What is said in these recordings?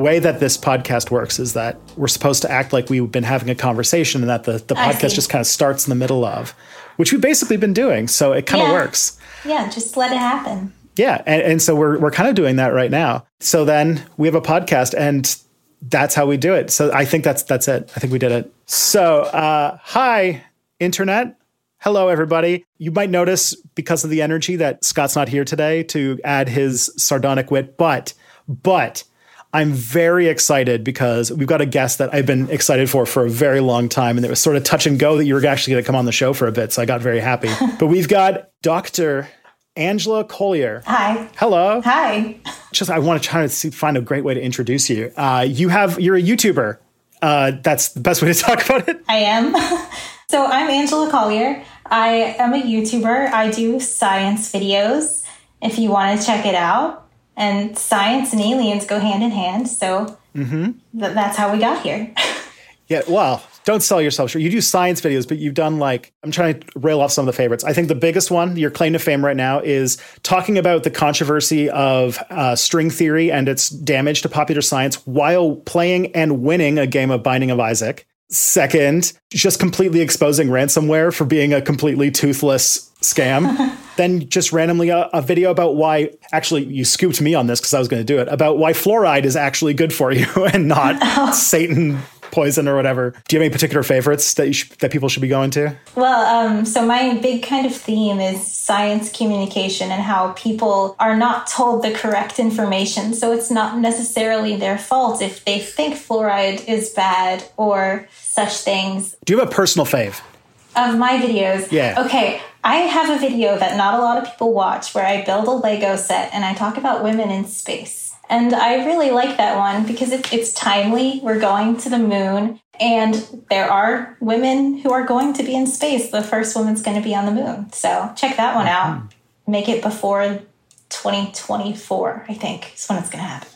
Way that this podcast works is that we're supposed to act like we've been having a conversation and that the, the podcast just kind of starts in the middle of, which we've basically been doing. So it kind of works. Yeah, just let it happen. Yeah. And, and so we're, we're kind of doing that right now. So then we have a podcast and that's how we do it. So I think that's, that's it. I think we did it. So, uh, hi, internet. Hello, everybody. You might notice because of the energy that Scott's not here today to add his sardonic wit, but, but, I'm very excited because we've got a guest that I've been excited for for a very long time. And it was sort of touch and go that you were actually going to come on the show for a bit. So I got very happy. but we've got Dr. Angela Collier. Hi. Hello. Hi. Just, I want to try to see, find a great way to introduce you. Uh, you have, you're a YouTuber. Uh, that's the best way to talk about it. I am. so I'm Angela Collier. I am a YouTuber. I do science videos if you want to check it out. And science and aliens go hand in hand. So th- that's how we got here. Yeah, well, don't sell yourself short. You do science videos, but you've done like I'm trying to rail off some of the favorites. I think the biggest one, your claim to fame right now, is talking about the controversy of uh, string theory and its damage to popular science while playing and winning a game of Binding of Isaac. Second, just completely exposing ransomware for being a completely toothless scam. then just randomly a, a video about why actually you scooped me on this because I was going to do it about why fluoride is actually good for you and not Satan poison or whatever. Do you have any particular favorites that you sh- that people should be going to? Well, um, so my big kind of theme is science communication and how people are not told the correct information. So it's not necessarily their fault if they think fluoride is bad or such things. Do you have a personal fave? Of my videos. Yeah. Okay. I have a video that not a lot of people watch where I build a Lego set and I talk about women in space. And I really like that one because it, it's timely. We're going to the moon and there are women who are going to be in space. The first woman's going to be on the moon. So check that one out. Make it before 2024, I think, is when it's going to happen.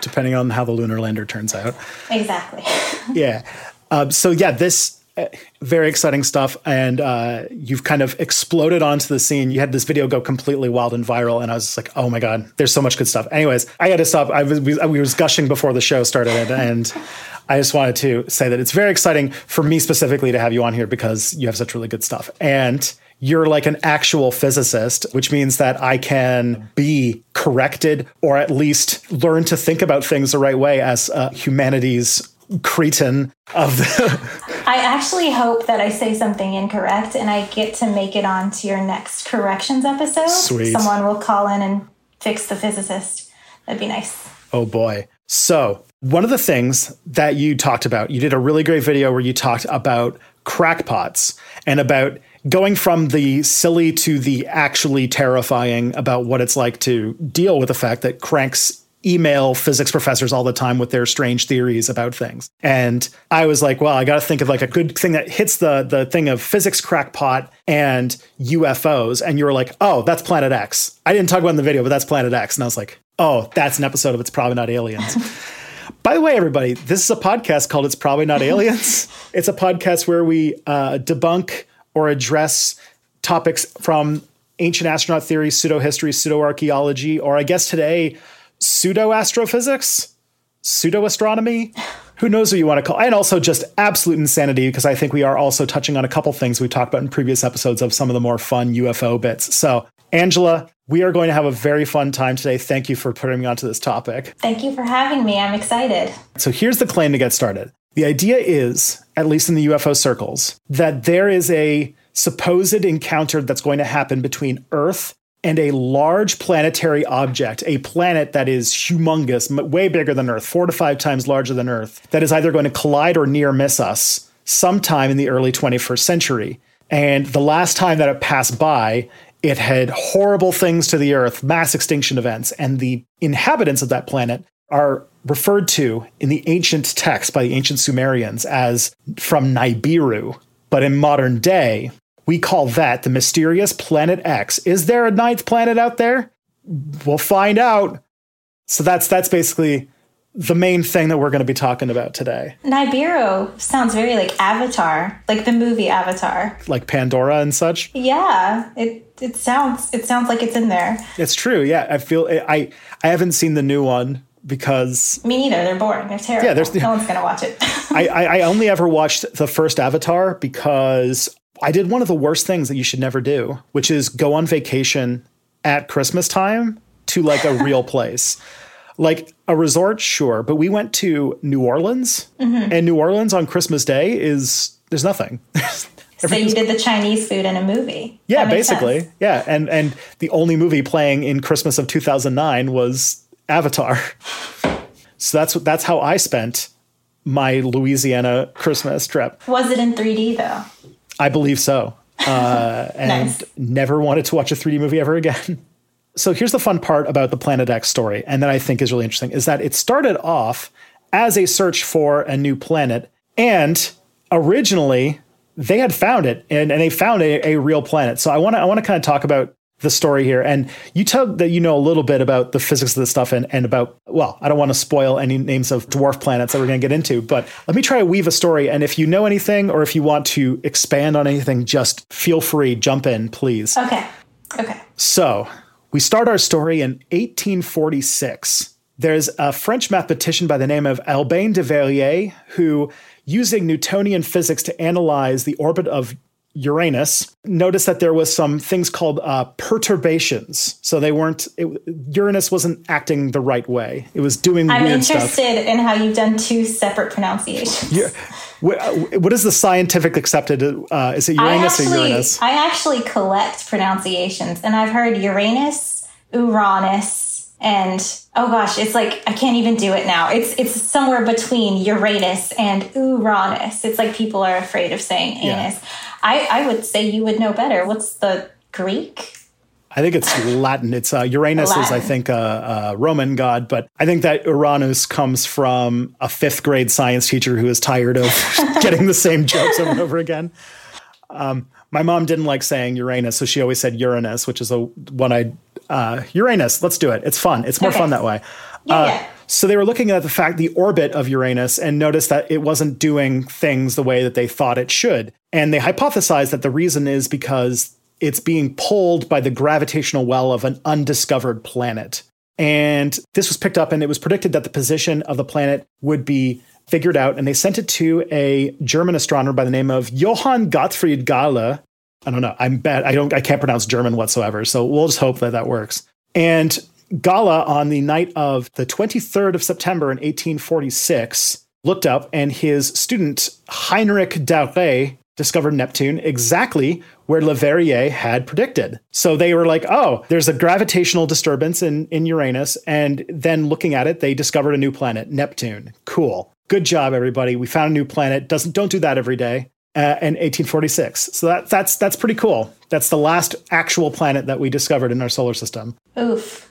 Depending on how the lunar lander turns out. Exactly. yeah. Um, so yeah, this very exciting stuff, and uh, you've kind of exploded onto the scene. You had this video go completely wild and viral, and I was like, oh my god, there's so much good stuff. Anyways, I had to stop. I was we, we was gushing before the show started, and I just wanted to say that it's very exciting for me specifically to have you on here because you have such really good stuff and. You're like an actual physicist, which means that I can be corrected or at least learn to think about things the right way as a humanities cretin of the I actually hope that I say something incorrect and I get to make it onto your next corrections episode. Sweet. Someone will call in and fix the physicist. That'd be nice. Oh boy. So, one of the things that you talked about, you did a really great video where you talked about crackpots and about going from the silly to the actually terrifying about what it's like to deal with the fact that cranks email physics professors all the time with their strange theories about things. And I was like, well, I got to think of like a good thing that hits the the thing of physics crackpot and UFOs. And you were like, oh, that's Planet X. I didn't talk about it in the video, but that's Planet X. And I was like, oh, that's an episode of It's Probably Not Aliens. By the way, everybody, this is a podcast called It's Probably Not Aliens. it's a podcast where we uh, debunk or address topics from ancient astronaut theory, pseudo history, pseudo archaeology, or I guess today, pseudo astrophysics, pseudo astronomy. who knows what you want to call and also just absolute insanity because i think we are also touching on a couple things we talked about in previous episodes of some of the more fun ufo bits. So angela we are going to have a very fun time today. Thank you for putting me onto this topic. Thank you for having me. I'm excited. So here's the claim to get started. The idea is at least in the ufo circles that there is a supposed encounter that's going to happen between earth and a large planetary object, a planet that is humongous, way bigger than Earth, four to five times larger than Earth, that is either going to collide or near miss us sometime in the early 21st century. And the last time that it passed by, it had horrible things to the Earth, mass extinction events, and the inhabitants of that planet are referred to in the ancient texts by the ancient Sumerians as from Nibiru. But in modern day, we call that the mysterious Planet X. Is there a ninth planet out there? We'll find out. So that's that's basically the main thing that we're going to be talking about today. Nibiru sounds very like Avatar, like the movie Avatar, like Pandora and such. Yeah, it it sounds it sounds like it's in there. It's true. Yeah, I feel I I haven't seen the new one because me neither. They're boring. They're terrible. Yeah, there's no one's gonna watch it. I, I I only ever watched the first Avatar because I did one of the worst things that you should never do, which is go on vacation at Christmas time to like a real place. Like a resort, sure, but we went to New Orleans, mm-hmm. and New Orleans on Christmas Day is there's nothing. so you did the Chinese food in a movie. Yeah, basically. Sense. Yeah, and and the only movie playing in Christmas of 2009 was Avatar. so that's that's how I spent my Louisiana Christmas trip. Was it in 3D though? I believe so. Uh, and nice. never wanted to watch a 3D movie ever again. so here's the fun part about the Planet X story, and that I think is really interesting, is that it started off as a search for a new planet, and originally they had found it, and, and they found a, a real planet. So I want to I want to kind of talk about the story here. And you tell that you know a little bit about the physics of this stuff and, and about, well, I don't want to spoil any names of dwarf planets that we're going to get into, but let me try to weave a story. And if you know anything or if you want to expand on anything, just feel free, jump in, please. Okay. Okay. So we start our story in 1846. There's a French mathematician by the name of Albin de Verrier who, using Newtonian physics to analyze the orbit of Uranus, noticed that there was some things called uh, perturbations. So they weren't. It, Uranus wasn't acting the right way. It was doing. I'm interested stuff. in how you've done two separate pronunciations. Yeah. Uh, what is the scientific accepted? Uh, is it Uranus actually, or Uranus? I actually collect pronunciations, and I've heard Uranus, Uranus, and oh gosh, it's like I can't even do it now. It's it's somewhere between Uranus and Uranus. It's like people are afraid of saying anus. Yeah. I, I would say you would know better. What's the Greek? I think it's Latin. It's uh, Uranus Latin. is, I think, a, a, Roman god, but I think that Uranus comes from a fifth grade science teacher who is tired of getting the same jokes over and over again. Um, my mom didn't like saying Uranus, so she always said Uranus, which is a one I uh, Uranus. Let's do it. It's fun. It's more okay. fun that way. Yeah, uh, yeah. So they were looking at the fact, the orbit of Uranus, and noticed that it wasn't doing things the way that they thought it should. And they hypothesized that the reason is because it's being pulled by the gravitational well of an undiscovered planet. And this was picked up, and it was predicted that the position of the planet would be figured out. And they sent it to a German astronomer by the name of Johann Gottfried Galle. I don't know. I'm bad. I don't. I can't pronounce German whatsoever. So we'll just hope that that works. And Galle, on the night of the 23rd of September in 1846, looked up and his student Heinrich d'Arrest discovered Neptune exactly where Leverrier had predicted. So they were like, oh, there's a gravitational disturbance in, in Uranus. And then looking at it, they discovered a new planet, Neptune. Cool. Good job, everybody. We found a new planet. Doesn't don't do that every day. Uh, in 1846. So that, that's that's pretty cool. That's the last actual planet that we discovered in our solar system. Oof.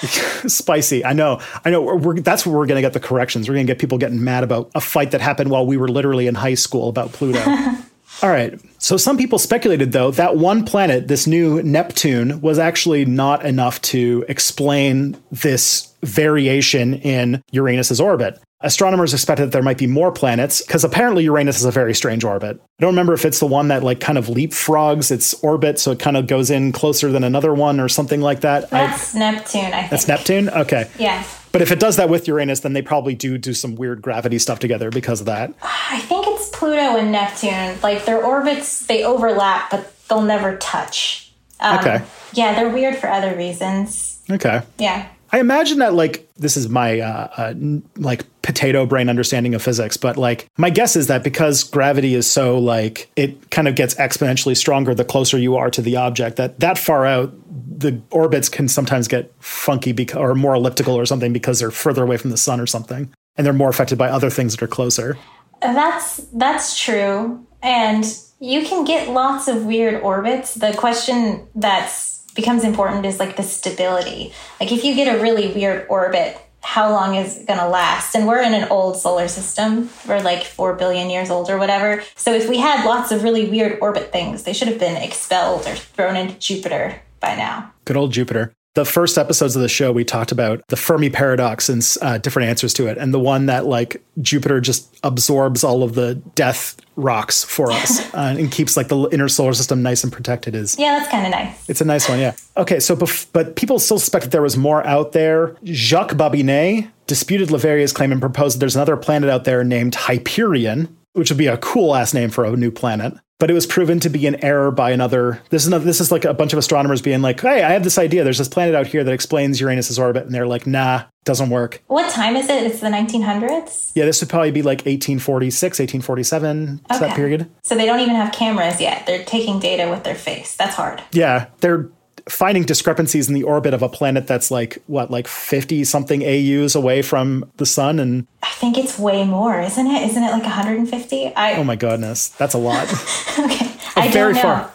Spicy. I know. I know. We're, we're, that's where we're going to get the corrections. We're going to get people getting mad about a fight that happened while we were literally in high school about Pluto. All right. So some people speculated, though, that one planet, this new Neptune, was actually not enough to explain this variation in Uranus's orbit. Astronomers expected that there might be more planets because apparently Uranus has a very strange orbit. I don't remember if it's the one that like kind of leapfrogs its orbit, so it kind of goes in closer than another one or something like that. That's I, Neptune, I think. That's Neptune? Okay. Yeah. But if it does that with Uranus, then they probably do do some weird gravity stuff together because of that. I think it's Pluto and Neptune. Like their orbits, they overlap, but they'll never touch. Um, Okay. Yeah, they're weird for other reasons. Okay. Yeah. I imagine that like this is my uh, uh, like potato brain understanding of physics, but like my guess is that because gravity is so like it kind of gets exponentially stronger the closer you are to the object, that that far out the orbits can sometimes get funky because or more elliptical or something because they're further away from the sun or something, and they're more affected by other things that are closer. That's that's true. And you can get lots of weird orbits. The question that's becomes important is like the stability. Like if you get a really weird orbit, how long is it going to last? And we're in an old solar system. We're like 4 billion years old or whatever. So if we had lots of really weird orbit things, they should have been expelled or thrown into Jupiter by now. Good old Jupiter. The first episodes of the show, we talked about the Fermi paradox and uh, different answers to it. And the one that, like, Jupiter just absorbs all of the death rocks for us uh, and keeps, like, the inner solar system nice and protected is Yeah, that's kind of nice. it's a nice one, yeah. Okay, so bef- but people still suspect that there was more out there. Jacques Babinet disputed leverrier's claim and proposed that there's another planet out there named Hyperion, which would be a cool ass name for a new planet. But it was proven to be an error by another. This is another, this is like a bunch of astronomers being like, "Hey, I have this idea. There's this planet out here that explains Uranus's orbit," and they're like, "Nah, doesn't work." What time is it? It's the 1900s? Yeah, this would probably be like 1846, 1847, it's that period. So they don't even have cameras yet. They're taking data with their face. That's hard. Yeah, they're finding discrepancies in the orbit of a planet that's like what, like 50 something AUs away from the sun and I think it's way more, isn't it? Isn't it like 150? I oh my goodness, that's a lot. okay. Oh, I very don't know.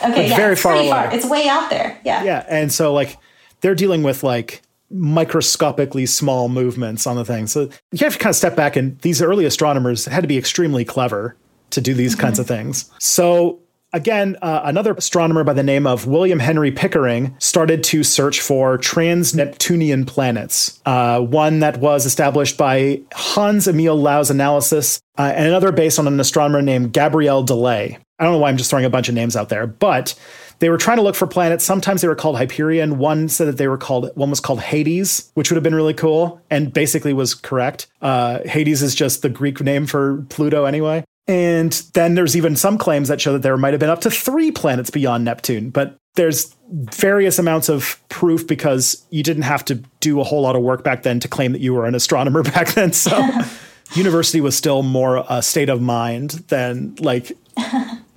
far. Okay, yeah, very far away. far. It's way out there. Yeah. yeah, and so like they're dealing with like microscopically small movements on the thing. So you have to kind of step back and these early astronomers had to be extremely clever to do these kinds mm-hmm. of things. So Again, uh, another astronomer by the name of William Henry Pickering started to search for trans Neptunian planets. Uh, one that was established by Hans Emil Lau's analysis, uh, and another based on an astronomer named Gabriel Dallet. I don't know why I'm just throwing a bunch of names out there, but they were trying to look for planets. Sometimes they were called Hyperion. One said that they were called, one was called Hades, which would have been really cool and basically was correct. Uh, Hades is just the Greek name for Pluto anyway. And then there's even some claims that show that there might have been up to three planets beyond Neptune, but there's various amounts of proof because you didn't have to do a whole lot of work back then to claim that you were an astronomer back then. So university was still more a state of mind than like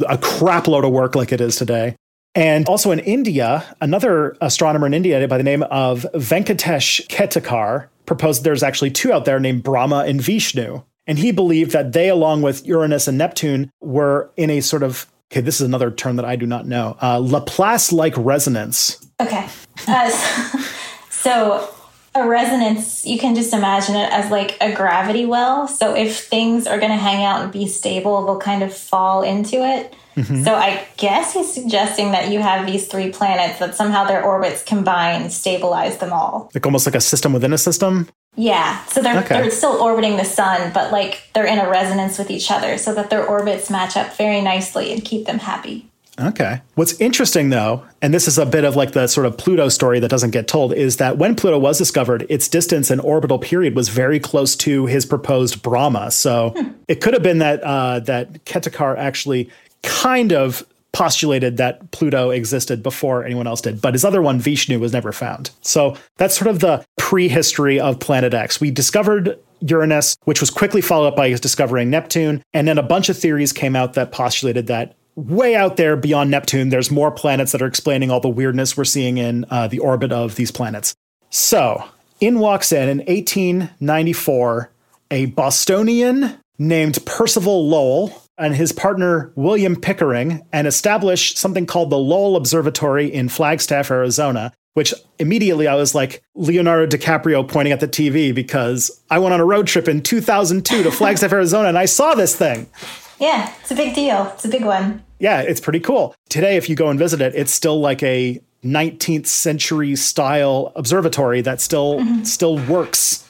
a crap load of work like it is today. And also in India, another astronomer in India by the name of Venkatesh Ketakar proposed there's actually two out there named Brahma and Vishnu. And he believed that they, along with Uranus and Neptune, were in a sort of, okay, this is another term that I do not know, uh, Laplace like resonance. Okay. Uh, so a resonance, you can just imagine it as like a gravity well. So if things are going to hang out and be stable, they'll kind of fall into it. So I guess he's suggesting that you have these three planets that somehow their orbits combine stabilize them all. Like almost like a system within a system. Yeah. So they're Okay. they're still orbiting the sun, but like they're in a resonance with each other so that their orbits match up very nicely and keep them happy. Okay. What's interesting though, and this is a bit of like the sort of Pluto story that doesn't get told, is that when Pluto was discovered, its distance and orbital period was very close to his proposed Brahma. So it could have been that uh, that Ketakar actually kind of postulated that Pluto existed before anyone else did, but his other one, Vishnu, was never found. So that's sort of the prehistory of Planet X. We discovered Uranus, which was quickly followed up by discovering Neptune, and then a bunch of theories came out that postulated that way out there beyond Neptune, there's more planets that are explaining all the weirdness we're seeing in uh, the orbit of these planets. So, in walks in in 1894 a Bostonian named Percival Lowell and his partner William Pickering and established something called the Lowell Observatory in Flagstaff, Arizona. Which immediately I was like Leonardo DiCaprio pointing at the TV because I went on a road trip in 2002 to Flagstaff, Arizona, and I saw this thing. Yeah, it's a big deal. It's a big one. Yeah, it's pretty cool. Today, if you go and visit it, it's still like a 19th century style observatory that still mm-hmm. still works.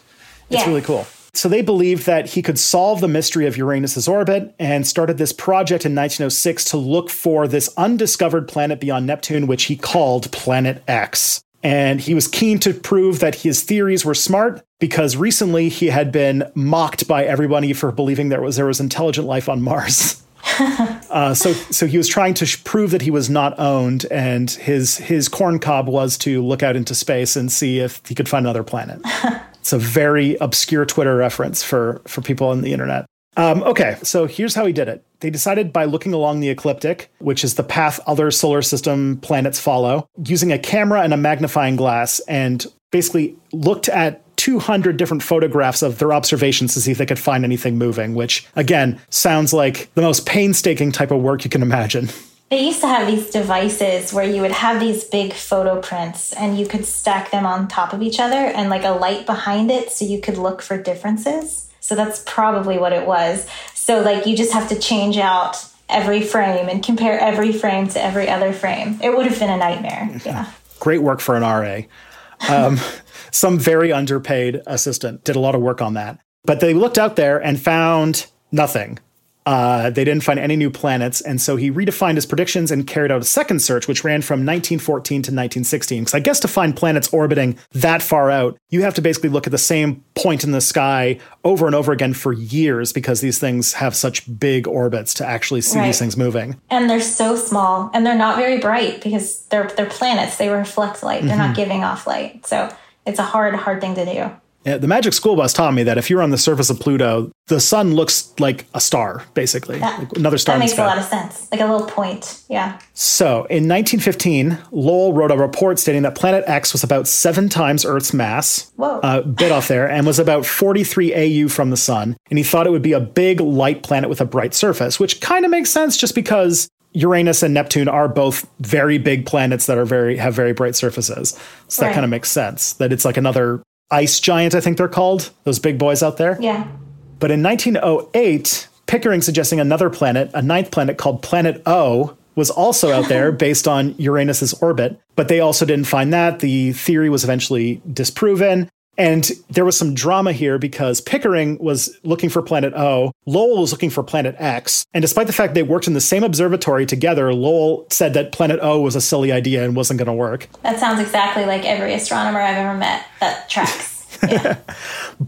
It's Yeah. really cool. So they believed that he could solve the mystery of Uranus's orbit and started this project in 1906 to look for this undiscovered planet beyond Neptune, which he called Planet X. And he was keen to prove that his theories were smart because recently he had been mocked by everybody for believing there was there was intelligent life on Mars. uh, so so he was trying to sh- prove that he was not owned, and his his corn cob was to look out into space and see if he could find another planet. it's a very obscure Twitter reference for for people on the internet. Um, okay, so here's how he did it. They decided by looking along the ecliptic, which is the path other solar system planets follow, using a camera and a magnifying glass, and basically looked at 200 different photographs of their observations to see if they could find anything moving, which, again, sounds like the most painstaking type of work you can imagine. They used to have these devices where you would have these big photo prints and you could stack them on top of each other and like a light behind it so you could look for differences. So that's probably what it was. So, like, you just have to change out every frame and compare every frame to every other frame. It would have been a nightmare. Yeah. Great work for an RA. Um, some very underpaid assistant did a lot of work on that. But they looked out there and found nothing. Uh, they didn't find any new planets, and so he redefined his predictions and carried out a second search, which ran from 1914 to 1916. Because I guess to find planets orbiting that far out, you have to basically look at the same point in the sky over and over again for years, because these things have such big orbits to actually see right. these things moving. And they're so small, and they're not very bright because they're they're planets. They reflect light. They're mm-hmm. not giving off light, so it's a hard hard thing to do. Yeah, the Magic School Bus taught me that if you're on the surface of Pluto, the sun looks like a star, basically, that, like another star. That makes a lot of sense, like a little point. Yeah. So, in 1915, Lowell wrote a report stating that Planet X was about seven times Earth's mass, Whoa. Uh, bit off there, and was about 43 AU from the sun. And he thought it would be a big light planet with a bright surface, which kind of makes sense, just because Uranus and Neptune are both very big planets that are very have very bright surfaces. So that kind of makes sense that it's like another ice giant, I think they're called, those big boys out there. Yeah. But in 1908, Pickering suggesting another planet, a ninth planet called Planet O, was also out there based on Uranus's orbit, but they also didn't find that. The theory was eventually disproven. And there was some drama here because Pickering was looking for planet O, Lowell was looking for planet X. And despite the fact they worked in the same observatory together, Lowell said that planet O was a silly idea and wasn't going to work. That sounds exactly like every astronomer I've ever met that tracks. Yeah.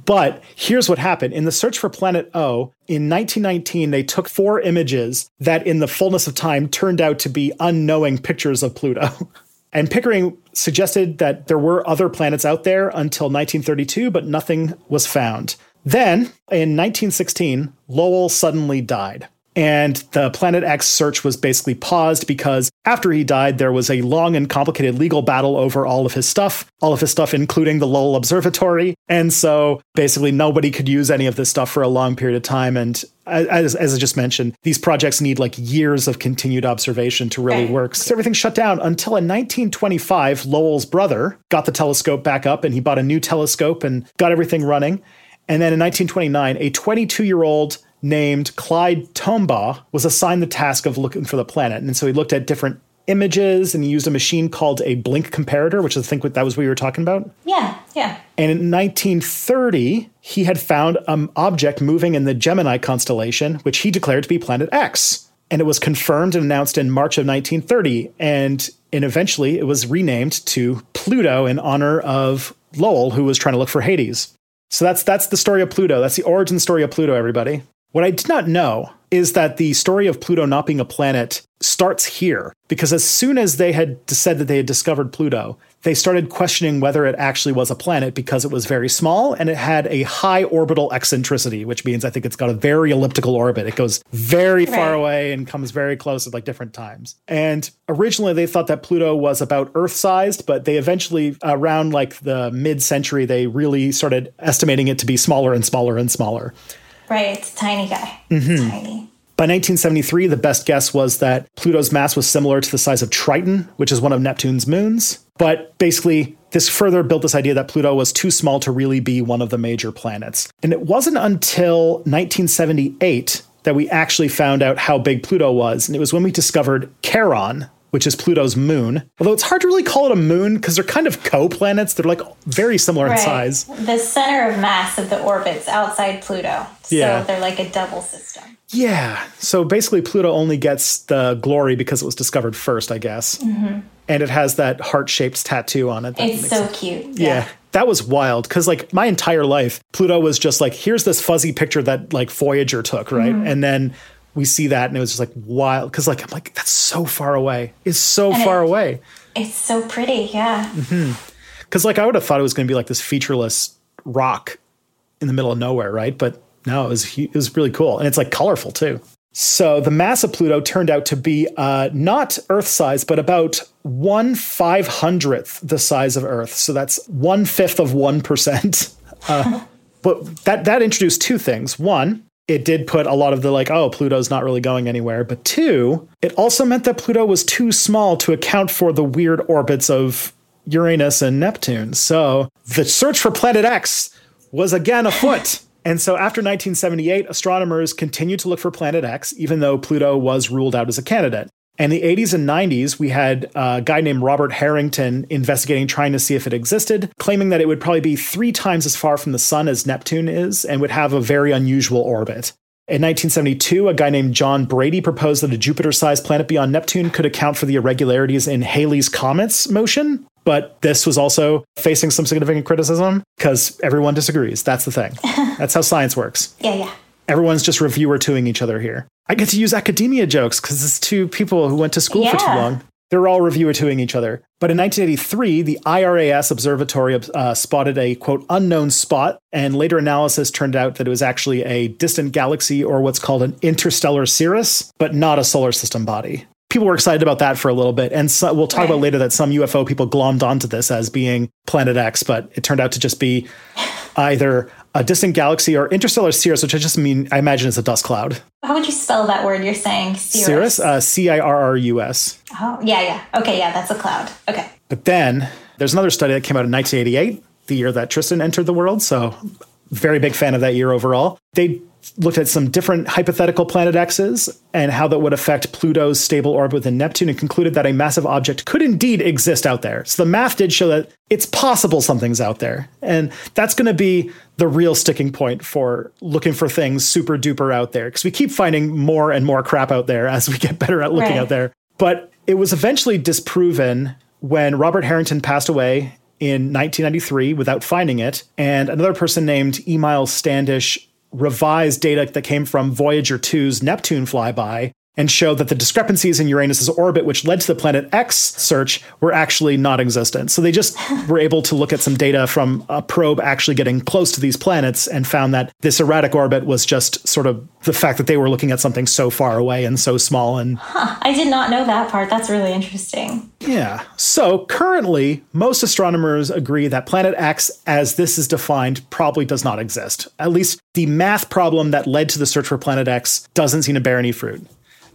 but here's what happened. In the search for Planet O, in 1919, they took four images that, in the fullness of time, turned out to be unknowing pictures of Pluto. And Pickering suggested that there were other planets out there until 1932, but nothing was found. Then, in 1916, Lowell suddenly died. And the Planet X search was basically paused because after he died, there was a long and complicated legal battle over all of his stuff, all of his stuff, including the Lowell Observatory. And so basically, nobody could use any of this stuff for a long period of time. And as, as I just mentioned, these projects need like years of continued observation to really work. So everything shut down until in 1925, Lowell's brother got the telescope back up and he bought a new telescope and got everything running. And then in 1929, a 22 year old named Clyde Tombaugh was assigned the task of looking for the planet. And so he looked at different images and he used a machine called a blink comparator, which I think that was what you were talking about. Yeah, yeah. And in 1930, he had found an object moving in the Gemini constellation, which he declared to be Planet X. And it was confirmed and announced in March of 1930. And, and eventually it was renamed to Pluto in honor of Lowell, who was trying to look for Hades. So that's that's the story of Pluto. That's the origin story of Pluto, everybody. What I did not know is that the story of Pluto not being a planet starts here, because as soon as they had said that they had discovered Pluto, they started questioning whether it actually was a planet because it was very small and it had a high orbital eccentricity, which means I think it's got a very elliptical orbit. It goes very right. far away and comes very close at like different times. And originally they thought that Pluto was about Earth sized, but they eventually, around like the mid century, they really started estimating it to be smaller and smaller and smaller. Right, it's a tiny guy. Mm-hmm. Tiny. By 1973, the best guess was that Pluto's mass was similar to the size of Triton, which is one of Neptune's moons. But basically, this further built this idea that Pluto was too small to really be one of the major planets. And it wasn't until 1978 that we actually found out how big Pluto was. And it was when we discovered Charon, which is Pluto's moon. Although it's hard to really call it a moon because they're kind of co-planets. They're like very similar right. in size. The center of mass of the orbits outside Pluto. So yeah. they're like a double system. Yeah. So basically Pluto only gets the glory because it was discovered first, I guess. Mm-hmm. and it has that heart shaped tattoo on it. It's so cute. Yeah. Yeah. That was wild because, like, my entire life, Pluto was just like, here's this fuzzy picture that, like, Voyager took, right? Mm-hmm. And then we see that, and it was just like wild because, like, I'm like, that's so far away. It's so And far it- away. It's so pretty. Yeah. Because, like, I would have thought it was going to be like this featureless rock in the middle of nowhere, right? But no, it was it was really cool, and it's like colorful too. So the mass of Pluto turned out to be uh, not Earth size, but about one five hundredth the size of Earth. So that's one fifth of one percent. Uh, but that that introduced two things. One, it did put a lot of the like, oh, Pluto's not really going anywhere. But two, it also meant that Pluto was too small to account for the weird orbits of Uranus and Neptune. So the search for Planet X was again afoot. And so after 1978, astronomers continued to look for Planet X, even though Pluto was ruled out as a candidate. In the 80s and 90s, we had a guy named Robert Harrington investigating, trying to see if it existed, claiming that it would probably be three times as far from the sun as Neptune is and would have a very unusual orbit. In 1972, a guy named John Brady proposed that a Jupiter sized planet beyond Neptune could account for the irregularities in Halley's Comet's motion. But this was also facing some significant criticism because everyone disagrees. That's the thing. That's how science works. Yeah. Yeah. Everyone's just reviewer toing each other here. I get to use academia jokes because it's two people who went to school for too long. They're all reviewer toing each other. But in 1983, the IRAS observatory uh, spotted a quote unknown spot, and later analysis turned out that it was actually a distant galaxy or what's called an interstellar cirrus, but not a solar system body. People were excited about that for a little bit, and so, we'll talk about later that some UFO people glommed onto this as being Planet X, but it turned out to just be either a distant galaxy or interstellar cirrus, which I just mean I imagine is a dust cloud. How would you spell that word you're saying? Cirrus, uh, C I R R U S. Oh, yeah, yeah. Okay, yeah, that's a cloud. Okay. But then there's another study that came out in 1988, the year that Tristan entered the world. So, very big fan of that year overall. They looked at some different hypothetical planet X's and how that would affect Pluto's stable orbit within Neptune and concluded that a massive object could indeed exist out there. So, the math did show that it's possible something's out there. And that's going to be the real sticking point for looking for things super duper out there because we keep finding more and more crap out there as we get better at looking Right. out there. But it was eventually disproven when Robert Harrington passed away in 1993 without finding it, and another person named Emile Standish revised data that came from Voyager 2's Neptune flyby and showed that the discrepancies in Uranus's orbit, which led to the Planet X search, were actually not existent. So they just were able to look at some data from a probe actually getting close to these planets and found that this erratic orbit was just sort of the fact that they were looking at something so far away and so small and I did not know that part. That's really interesting. yeah. So currently, most astronomers agree that Planet X, as this is defined, probably does not exist. At least the math problem that led to the search for Planet X doesn't seem to bear any fruit.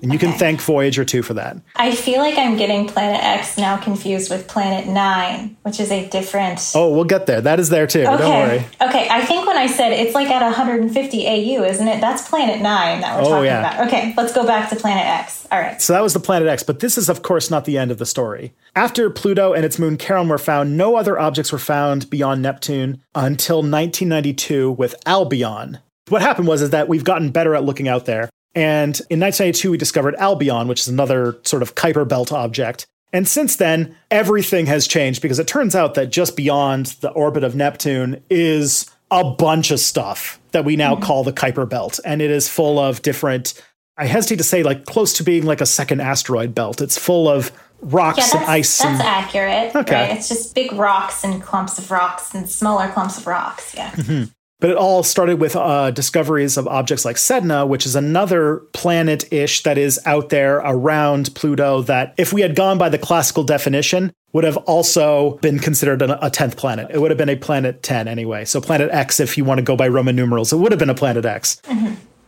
And you can thank Voyager 2 for that. I feel like I'm getting Planet X now confused with Planet Nine, which is a different. Oh, we'll get there. That is there too. Don't okay. worry. Okay. I think when I said it's like at 150 AU, isn't it? That's Planet Nine that we're Oh, talking yeah. about. Okay. Let's go back to Planet X. All right. So that was the Planet X, but this is, of course, not the end of the story. After Pluto and its moon Charon were found, no other objects were found beyond Neptune until 1992 with Albion. What happened was is that we've gotten better at looking out there. And in 1992, we discovered Albion, which is another sort of Kuiper belt object. And since then, everything has changed because it turns out that just beyond the orbit of Neptune is a bunch of stuff that we now call the Kuiper belt. And it is full of different, I hesitate to say, like close to being like a second asteroid belt. It's full of rocks Yeah, and ice. that's and, accurate. Okay. Right? It's just big rocks and clumps of rocks and smaller clumps of rocks. Yeah. Mm-hmm. But it all started with uh, discoveries of objects like Sedna, which is another planet ish that is out there around Pluto that, if we had gone by the classical definition, would have also been considered an- a 10th planet. It would have been a planet 10 anyway. So, planet X, if you want to go by Roman numerals, it would have been a planet X.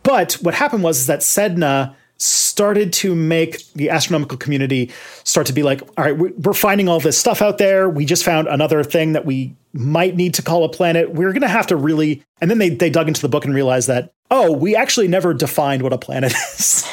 But what happened was is that Sedna started to make the astronomical community start to be like, all right, we- we're finding all this stuff out there. We just found another thing that we might need to call a planet. We're going to have to really. And then they, they dug into the book and realized that, oh, we actually never defined what a planet is.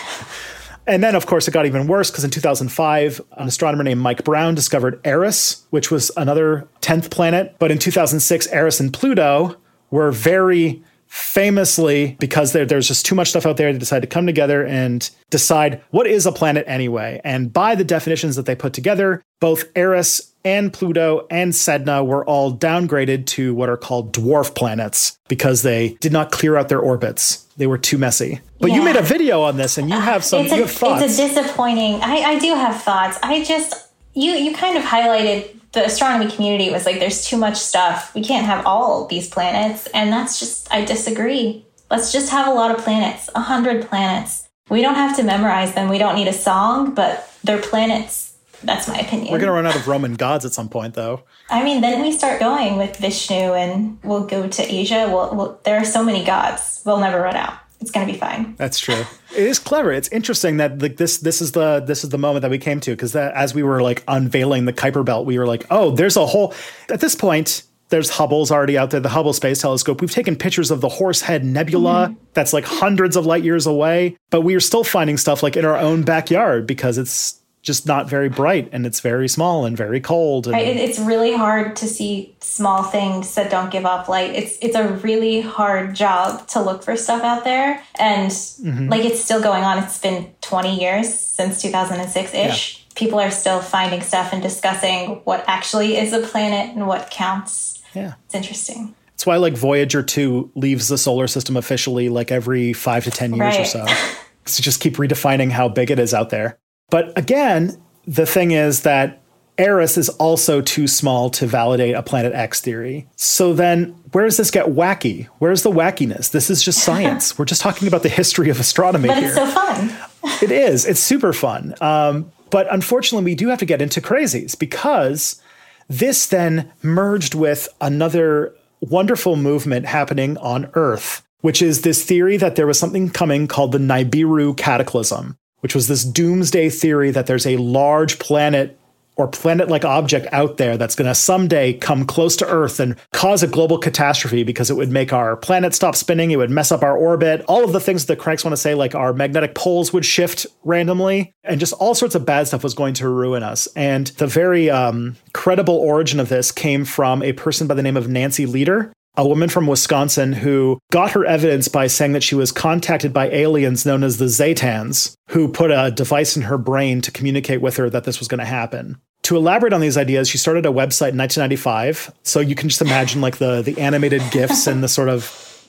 And then, of course, it got even worse because in 2005, an astronomer named Mike Brown discovered Eris, which was another 10th planet. But in 2006, Eris and Pluto were very famously, because there, there's just too much stuff out there, they decided to come together and decide what is a planet anyway. And by the definitions that they put together, both Eris and Pluto and Sedna were all downgraded to what are called dwarf planets because they did not clear out their orbits. They were too messy. But you made a video on this and you have some it's a, you have thoughts. It's a disappointing. I, I do have thoughts. I just you you kind of highlighted the astronomy community was like there's too much stuff. We can't have all these planets, and that's just I disagree. Let's just have a lot of planets, a hundred planets. We don't have to memorize them. We don't need a song, but they're planets. That's my opinion. We're going to run out of Roman gods at some point, though. I mean, then we start going with Vishnu, and we'll go to Asia. We'll, we'll, there are so many gods. We'll never run out. It's going to be fine. That's true. it is clever. It's interesting that like this this is the this is the moment that we came to because as we were like unveiling the Kuiper Belt, we were like, oh, there's a whole. At this point, there's Hubble's already out there, the Hubble Space Telescope. We've taken pictures of the Horsehead Nebula mm-hmm. that's like hundreds of light years away, but we are still finding stuff like in our own backyard because it's just not very bright and it's very small and very cold. And, It, it's really hard to see small things that don't give off light. It's it's a really hard job to look for stuff out there, and mm-hmm. like it's still going on. It's been 20 years since 2006 ish. People are still finding stuff and discussing what actually is a planet and what counts. yeah. It's interesting. It's why like Voyager 2 leaves the solar system officially like every five to 10 years or Right. so. to just keep redefining how big it is out there. But again, the thing is that Eris is also too small to validate a Planet X theory. So then where does this get wacky? Where's the wackiness? This is just science. We're just talking about the history of astronomy But here. it's so fun. It is. It's super fun. Um, but unfortunately, we do have to get into crazies because this then merged with another wonderful movement happening on Earth, which is this theory that there was something coming called the Nibiru Cataclysm, which was this doomsday theory that there's a large planet or planet like object out there that's going to someday come close to Earth and cause a global catastrophe because it would make our planet stop spinning, it would mess up our orbit, all of the things that cranks want to say, like our magnetic poles would shift randomly, and just all sorts of bad stuff was going to ruin us. And the very um, credible origin of this came from a person by the name of Nancy Lieder. A woman from Wisconsin who got her evidence by saying that she was contacted by aliens known as the Zetans, who put a device in her brain to communicate with her that this was going to happen to elaborate on these ideas, she started a website in 1995. So you can just imagine like the the animated gifs and the sort of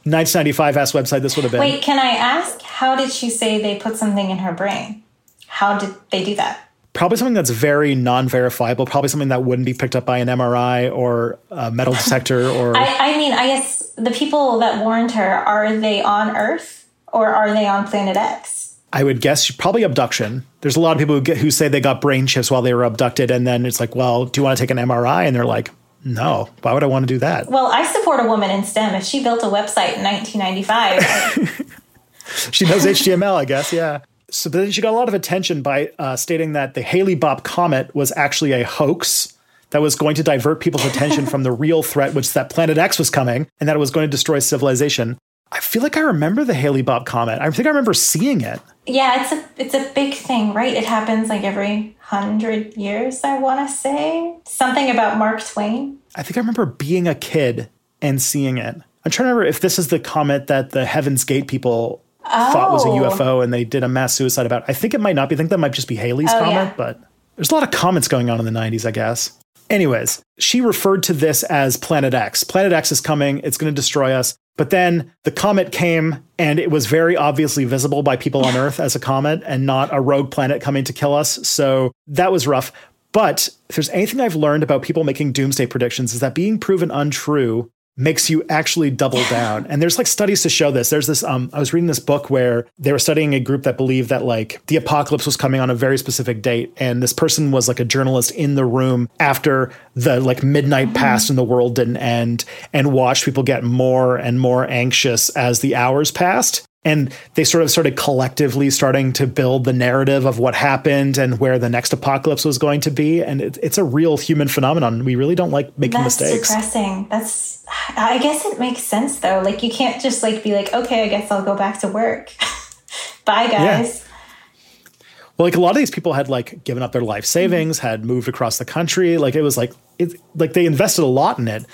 1995 ass website this would have been. Wait, can I ask? How did she say they put something in her brain? How did they do that? Probably something that's very non-verifiable. Probably something that wouldn't be picked up by an MRI or a metal detector or. I, I mean, I guess the people that warned her are they on Earth or are they on Planet X? I would guess probably abduction. There's a lot of people who, get, who say they got brain chips while they were abducted, and then it's like, well, do you want to take an MRI? And they're like, no. Why would I want to do that? Well, I support a woman in STEM. If she built a website in 1995, She knows HTML, I guess. Yeah. So then she got a lot of attention by uh, stating that the Haley Bopp comet was actually a hoax that was going to divert people's attention from the real threat, which is that Planet X was coming, and that it was going to destroy civilization. I feel like I remember the Haley Bopp comet. I think I remember seeing it. yeah, it's a it's a big thing, right? It happens like every hundred years. I want to say something about Mark Twain. I think I remember being a kid and seeing it. I'm trying to remember if this is the comet that the Heaven's Gate people thought was a Oh. UFO and they did a mass suicide about. I think it might not be. I think that might just be Halley's Oh, comet, yeah. but there's a lot of comments going on in the 90s, I guess. Anyways, she referred to this as Planet X. Planet X is coming, it's going to destroy us. But then the comet came and it was very obviously visible by people on Earth as a comet and not a rogue planet coming to kill us. So that was rough. But if there's anything I've learned about people making doomsday predictions is that being proven untrue makes you actually double down. And there's like studies to show this. There's this um I was reading this book where they were studying a group that believed that like the apocalypse was coming on a very specific date and this person was like a journalist in the room after the like midnight passed and the world didn't end and watched people get more and more anxious as the hours passed. And they sort of started collectively starting to build the narrative of what happened and where the next apocalypse was going to be. And it, it's a real human phenomenon. We really don't like making That's mistakes. depressing. That's I guess it makes sense though. Like you can't just like be like, okay, I guess I'll go back to work. Bye guys. Well, like a lot of these people had like given up their life savings, had moved across the country. Like it was like it like they invested a lot in it.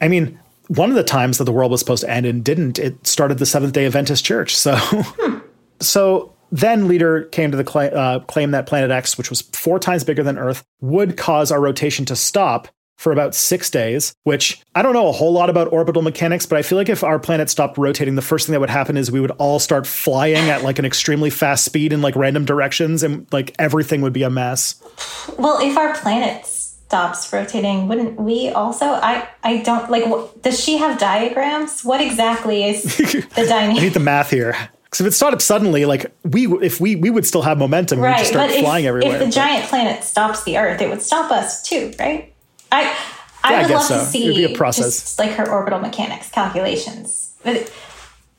I mean, one of the times that the world was supposed to end and didn't, it started the Seventh day Adventist Church. So, hmm. so then Lieder came to the cl- uh, claim that Planet X, which was four times bigger than Earth, would cause our rotation to stop for about six days, which I don't know a whole lot about orbital mechanics, but I feel like if our planet stopped rotating, the first thing that would happen is we would all start flying at like an extremely fast speed in like random directions and like everything would be a mess. Well, if our planet stops rotating, wouldn't we also? I, I don't like, what, does she have diagrams? What exactly is the dynamic? I need the math here. Because if it stopped suddenly, like we, if we, we would still have momentum, right? We'd just start but flying if, everywhere. If the but. giant planet stops the Earth, it would stop us too, right? I I yeah, would I love so. to see It'd be a process. just like her orbital mechanics calculations. but,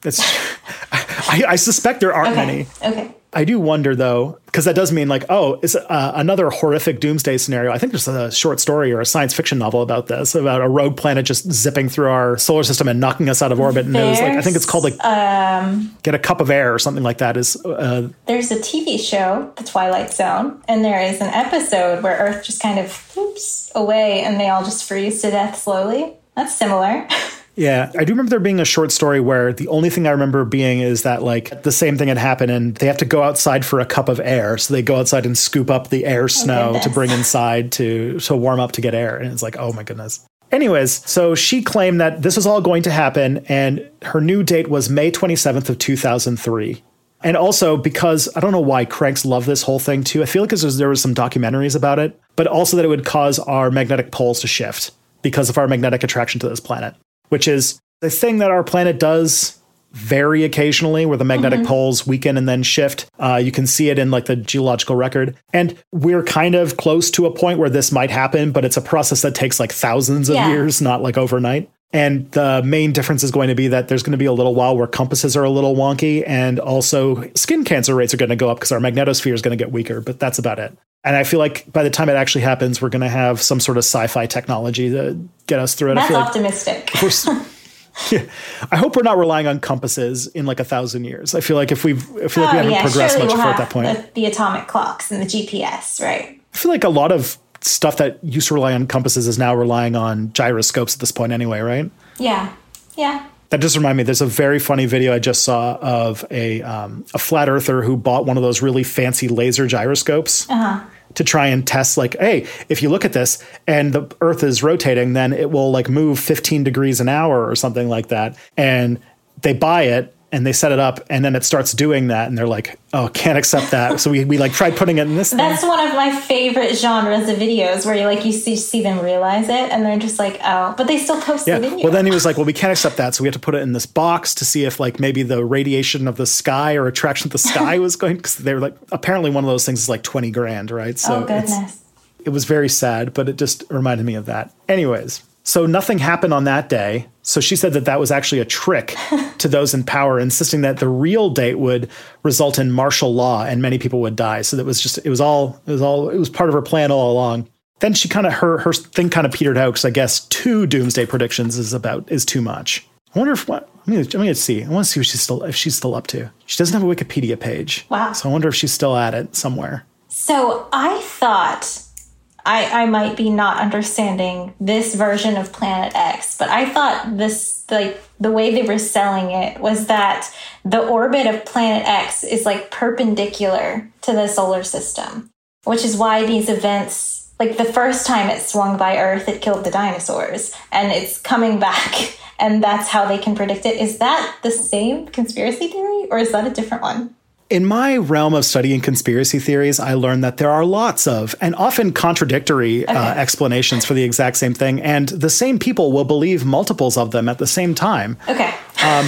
It's, I, I, suspect there aren't okay. many. Okay. I do wonder though, because that does mean like, oh, it's uh, another horrific doomsday scenario. I think there's a short story or a science fiction novel about this, about a rogue planet just zipping through our solar system and knocking us out of orbit. And it was like, I think it's called like um, Get a Cup of Air or something like that. Is uh, there's a TV show, The Twilight Zone, and there is an episode where Earth just kind of oops away and they all just freeze to death slowly. That's similar. Yeah, I do remember there being a short story where the only thing I remember being is that like the same thing had happened and they have to go outside for a cup of air. So they go outside and scoop up the air oh, snow oh, to bring inside to to warm up to get air. And it's like, oh my goodness. Anyways, so she claimed that this was all going to happen and her new date was May 27th of 2003. And also because I don't know why cranks love this whole thing too. I feel like there was some documentaries about it, but also that it would cause our magnetic poles to shift because of our magnetic attraction to this planet which is the thing that our planet does very occasionally where the magnetic mm-hmm. poles weaken and then shift. Uh, you can see it in like the geological record. And we're kind of close to a point where this might happen, but it's a process that takes like thousands of yeah. years, not like overnight. And the main difference is going to be that there's going to be a little while where compasses are a little wonky, and also skin cancer rates are going to go up because our magnetosphere is going to get weaker, but that's about it. And I feel like by the time it actually happens, we're going to have some sort of sci-fi technology to get us through it. That's I feel optimistic. Like yeah, I hope we're not relying on compasses in like a thousand years. I feel like if we've, I feel like we oh, haven't yeah, progressed much we'll at that point. The, the atomic clocks and the GPS, right? I feel like a lot of stuff that used to rely on compasses is now relying on gyroscopes at this point, anyway, right? Yeah, yeah. That just reminded me. There's a very funny video I just saw of a um, a flat earther who bought one of those really fancy laser gyroscopes. Uh-huh to try and test like hey if you look at this and the earth is rotating then it will like move 15 degrees an hour or something like that. And they buy it and they set it up and then it starts doing that and they're like oh can't accept that so we, we like tried putting it in this that's thing. one of my favorite genres of videos where you like you see, see them realize it and they're just like oh but they still post yeah. the video well then he was like well we can't accept that so we have to put it in this box to see if like maybe the radiation of the sky or attraction of the sky was going because they were like apparently one of those things is like 20 grand right so oh, goodness. it was very sad but it just reminded me of that anyways so nothing happened on that day. So she said that that was actually a trick to those in power, insisting that the real date would result in martial law and many people would die. So that was just it was all it was all it was part of her plan all along. Then she kind of her her thing kind of petered out because I guess two doomsday predictions is about is too much. I wonder if what I mean. I'm to see. I want to see what she's still if she's still up to. She doesn't have a Wikipedia page. Wow. So I wonder if she's still at it somewhere. So I thought I, I might be not understanding this version of Planet X, but I thought this, like, the way they were selling it was that the orbit of Planet X is like perpendicular to the solar system, which is why these events, like the first time it swung by Earth, it killed the dinosaurs, and it's coming back, and that's how they can predict it. Is that the same conspiracy theory, or is that a different one? In my realm of studying conspiracy theories, I learned that there are lots of and often contradictory uh, okay. uh, explanations for the exact same thing, and the same people will believe multiples of them at the same time. Okay. um,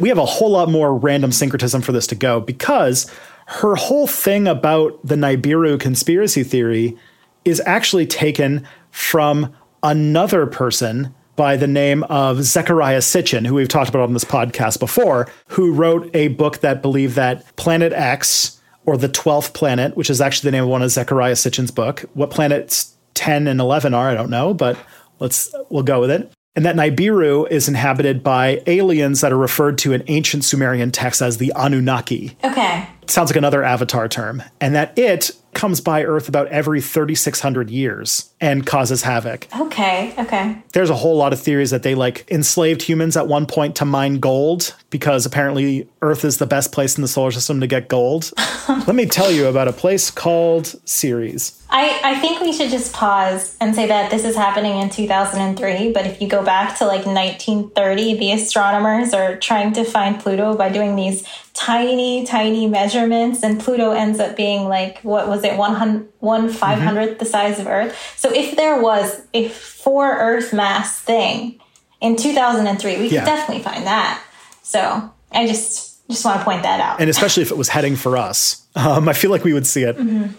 we have a whole lot more random syncretism for this to go because her whole thing about the Nibiru conspiracy theory is actually taken from another person by the name of Zecharia Sitchin, who we've talked about on this podcast before, who wrote a book that believed that Planet X, or the 12th planet, which is actually the name of one of Zecharia Sitchin's book. What planets 10 and 11 are, I don't know, but let's we'll go with it. And that Nibiru is inhabited by aliens that are referred to in ancient Sumerian texts as the Anunnaki. Okay. It sounds like another avatar term. And that it comes by Earth about every 3,600 years and causes havoc. Okay, okay. There's a whole lot of theories that they like enslaved humans at one point to mine gold because apparently Earth is the best place in the solar system to get gold. Let me tell you about a place called Ceres. I, I think we should just pause and say that this is happening in 2003. But if you go back to like 1930, the astronomers are trying to find Pluto by doing these tiny, tiny measurements. And Pluto ends up being like, what was it, 1, 1 500th mm-hmm. the size of Earth? So if there was a four Earth mass thing in 2003, we yeah. could definitely find that. So I just just want to point that out. And especially if it was heading for us, um, I feel like we would see it. Mm-hmm.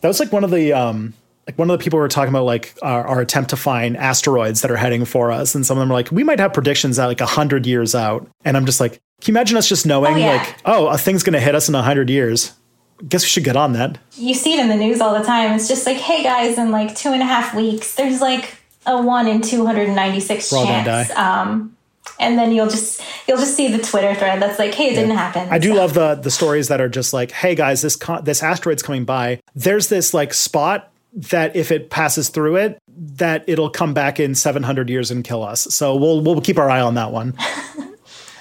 That was like one of the um, like one of the people were talking about like our, our, attempt to find asteroids that are heading for us, and some of them are like, we might have predictions at like a hundred years out, and I'm just like, can you imagine us just knowing oh, yeah. like, oh, a thing's going to hit us in a hundred years? Guess we should get on that. You see it in the news all the time. It's just like, hey guys, in like two and a half weeks, there's like a one in two hundred and ninety six chance. Um, and then you'll just you'll just see the Twitter thread that's like, "Hey, it yeah. didn't happen." I do so. love the the stories that are just like, "Hey guys, this con- this asteroid's coming by. There's this like spot that if it passes through it, that it'll come back in 700 years and kill us. So we'll we'll keep our eye on that one." and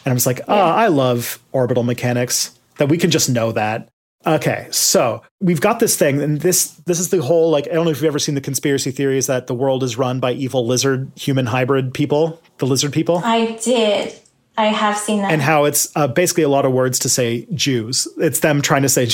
I'm just like, "Oh, yeah. Ah, I love orbital mechanics that we can just know that." Okay, so we've got this thing, and this this is the whole like I don't know if you've ever seen the conspiracy theories that the world is run by evil lizard human hybrid people, the lizard people. I did. I have seen that. And how it's uh, basically a lot of words to say Jews. It's them trying to say.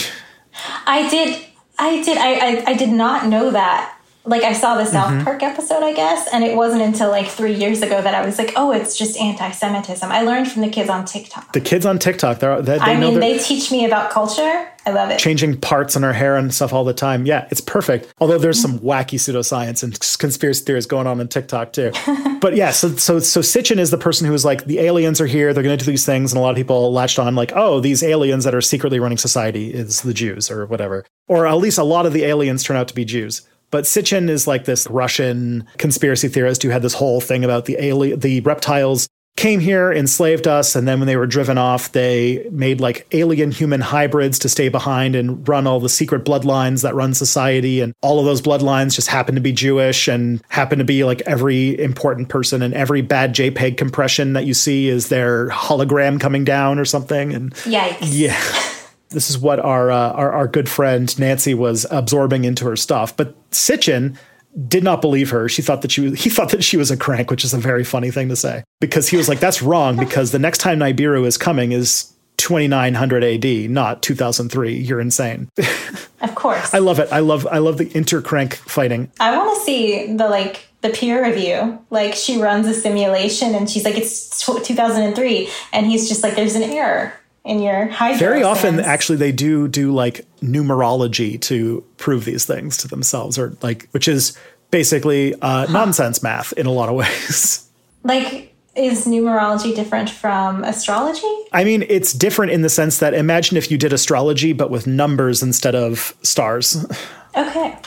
I did. I did. I, I, I did not know that like I saw the South mm-hmm. Park episode, I guess, and it wasn't until like three years ago that I was like, oh, it's just anti-Semitism. I learned from the kids on TikTok. The kids on TikTok, they're, they, they I mean, they teach me about culture. I love it. Changing parts in her hair and stuff all the time. Yeah, it's perfect. Although there's some wacky pseudoscience and conspiracy theories going on on TikTok too. but yeah, so so so Sitchin is the person who is like, the aliens are here. They're going to do these things, and a lot of people latched on like, oh, these aliens that are secretly running society is the Jews or whatever, or at least a lot of the aliens turn out to be Jews. But Sitchin is like this Russian conspiracy theorist who had this whole thing about the alien, the reptiles came here, enslaved us, and then when they were driven off, they made like alien human hybrids to stay behind and run all the secret bloodlines that run society. And all of those bloodlines just happen to be Jewish and happen to be like every important person and every bad JPEG compression that you see is their hologram coming down or something. And yikes. Yeah. This is what our, uh, our, our good friend Nancy was absorbing into her stuff. But Sitchin did not believe her. She thought that she was, he thought that she was a crank, which is a very funny thing to say because he was like, "That's wrong." Because the next time Nibiru is coming is 2900 AD, not 2003. You're insane. Of course. I love it. I love I love the intercrank fighting. I want to see the like the peer review. Like she runs a simulation and she's like it's 2003 and he's just like there's an error in your hydro very often actually they do do like numerology to prove these things to themselves or like which is basically uh, huh. nonsense math in a lot of ways. Like is numerology different from astrology? I mean it's different in the sense that imagine if you did astrology but with numbers instead of stars. Okay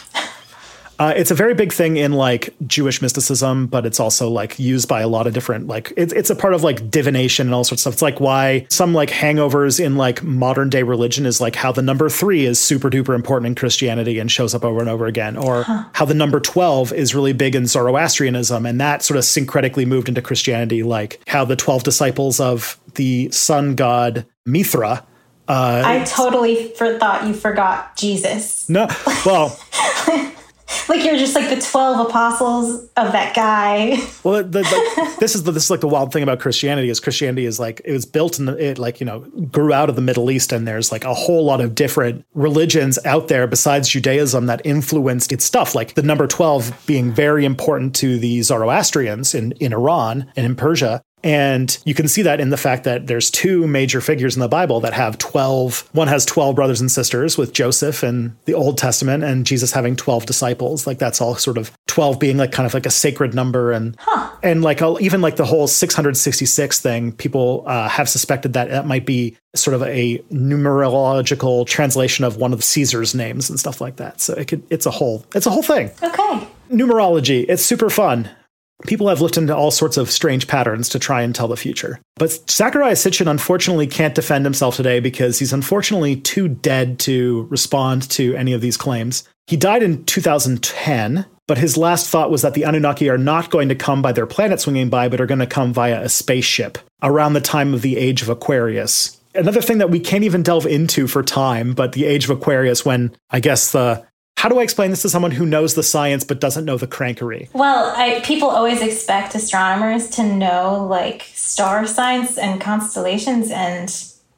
uh, it's a very big thing in like Jewish mysticism, but it's also like used by a lot of different like it's it's a part of like divination and all sorts of stuff. It's like why some like hangovers in like modern day religion is like how the number three is super duper important in Christianity and shows up over and over again, or huh. how the number twelve is really big in Zoroastrianism and that sort of syncretically moved into Christianity, like how the twelve disciples of the sun god Mithra. Uh, I totally for- thought you forgot Jesus. No, well. like you're just like the 12 apostles of that guy. Well the, the, this is the, this is like the wild thing about christianity is christianity is like it was built in the, it like you know grew out of the middle east and there's like a whole lot of different religions out there besides judaism that influenced its stuff like the number 12 being very important to the zoroastrians in in iran and in persia and you can see that in the fact that there's two major figures in the Bible that have 12. One has 12 brothers and sisters with Joseph in the Old Testament and Jesus having 12 disciples. Like that's all sort of 12 being like kind of like a sacred number and huh. and like even like the whole 666 thing, people uh, have suspected that that might be sort of a numerological translation of one of Caesar's names and stuff like that. So it could it's a whole it's a whole thing. Okay. Numerology, it's super fun. People have looked into all sorts of strange patterns to try and tell the future. But Zecharia Sitchin unfortunately can't defend himself today because he's unfortunately too dead to respond to any of these claims. He died in 2010, but his last thought was that the Anunnaki are not going to come by their planet swinging by, but are going to come via a spaceship around the time of the age of Aquarius. Another thing that we can't even delve into for time, but the age of Aquarius, when I guess the how do I explain this to someone who knows the science but doesn't know the crankery? Well, I, people always expect astronomers to know like star signs and constellations, and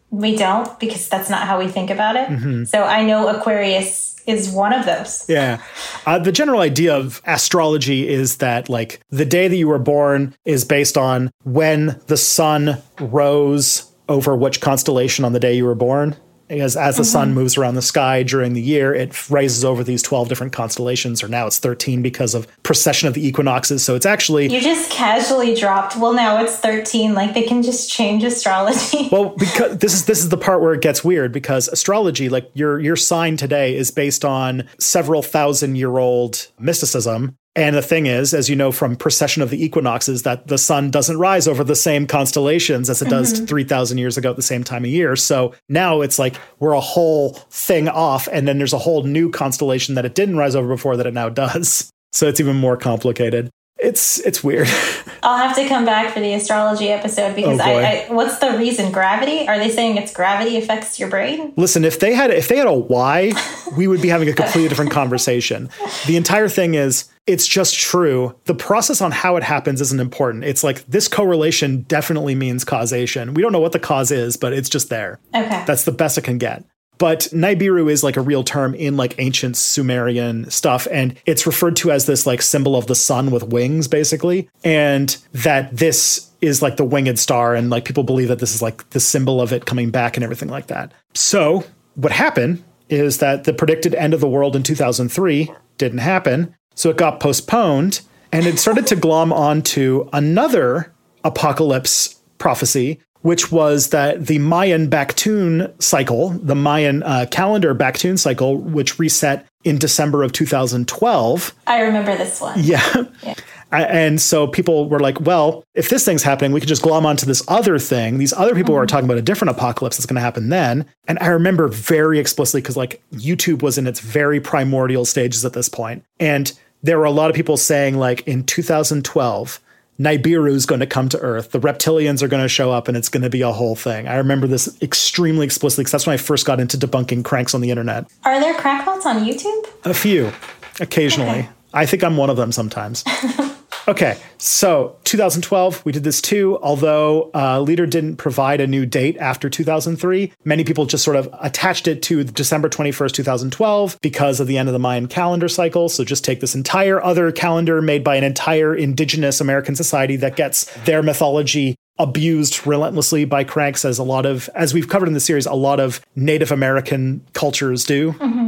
we don't because that's not how we think about it. Mm-hmm. So I know Aquarius is one of those. Yeah. Uh, the general idea of astrology is that, like, the day that you were born is based on when the sun rose over which constellation on the day you were born as as the mm-hmm. sun moves around the sky during the year, it rises over these 12 different constellations, or now it's 13 because of precession of the equinoxes. So it's actually. You just casually dropped, well, now it's 13. Like they can just change astrology. well, because this is this is the part where it gets weird because astrology, like your your sign today, is based on several thousand year old mysticism and the thing is, as you know from precession of the equinoxes, that the sun doesn't rise over the same constellations as it does mm-hmm. 3,000 years ago at the same time of year. So now it's like we're a whole thing off, and then there's a whole new constellation that it didn't rise over before that it now does. So it's even more complicated it's it's weird. I'll have to come back for the astrology episode because oh I, I, what's the reason? Gravity? Are they saying it's gravity affects your brain? Listen, if they had if they had a why, we would be having a completely different conversation. The entire thing is it's just true. The process on how it happens isn't important. It's like this correlation definitely means causation. We don't know what the cause is, but it's just there. Okay. That's the best it can get. But Nibiru is like a real term in like ancient Sumerian stuff. And it's referred to as this like symbol of the sun with wings, basically. And that this is like the winged star. And like people believe that this is like the symbol of it coming back and everything like that. So what happened is that the predicted end of the world in 2003 didn't happen. So it got postponed and it started to glom onto another apocalypse prophecy which was that the Mayan Baktun cycle, the Mayan uh, calendar Baktun cycle, which reset in December of 2012. I remember this one. Yeah. yeah. And so people were like, well, if this thing's happening, we could just glom onto this other thing. These other people mm-hmm. were talking about a different apocalypse that's going to happen then. And I remember very explicitly because like YouTube was in its very primordial stages at this point. And there were a lot of people saying, like, in 2012, Nibiru is going to come to Earth. The reptilians are going to show up and it's going to be a whole thing. I remember this extremely explicitly because that's when I first got into debunking cranks on the internet. Are there crackpots on YouTube? A few, occasionally. Okay. I think I'm one of them sometimes. Okay, so 2012, we did this too. Although uh, Lieder didn't provide a new date after 2003, many people just sort of attached it to December 21st, 2012, because of the end of the Mayan calendar cycle. So just take this entire other calendar made by an entire indigenous American society that gets their mythology abused relentlessly by cranks as a lot of as we've covered in the series a lot of native american cultures do mm-hmm.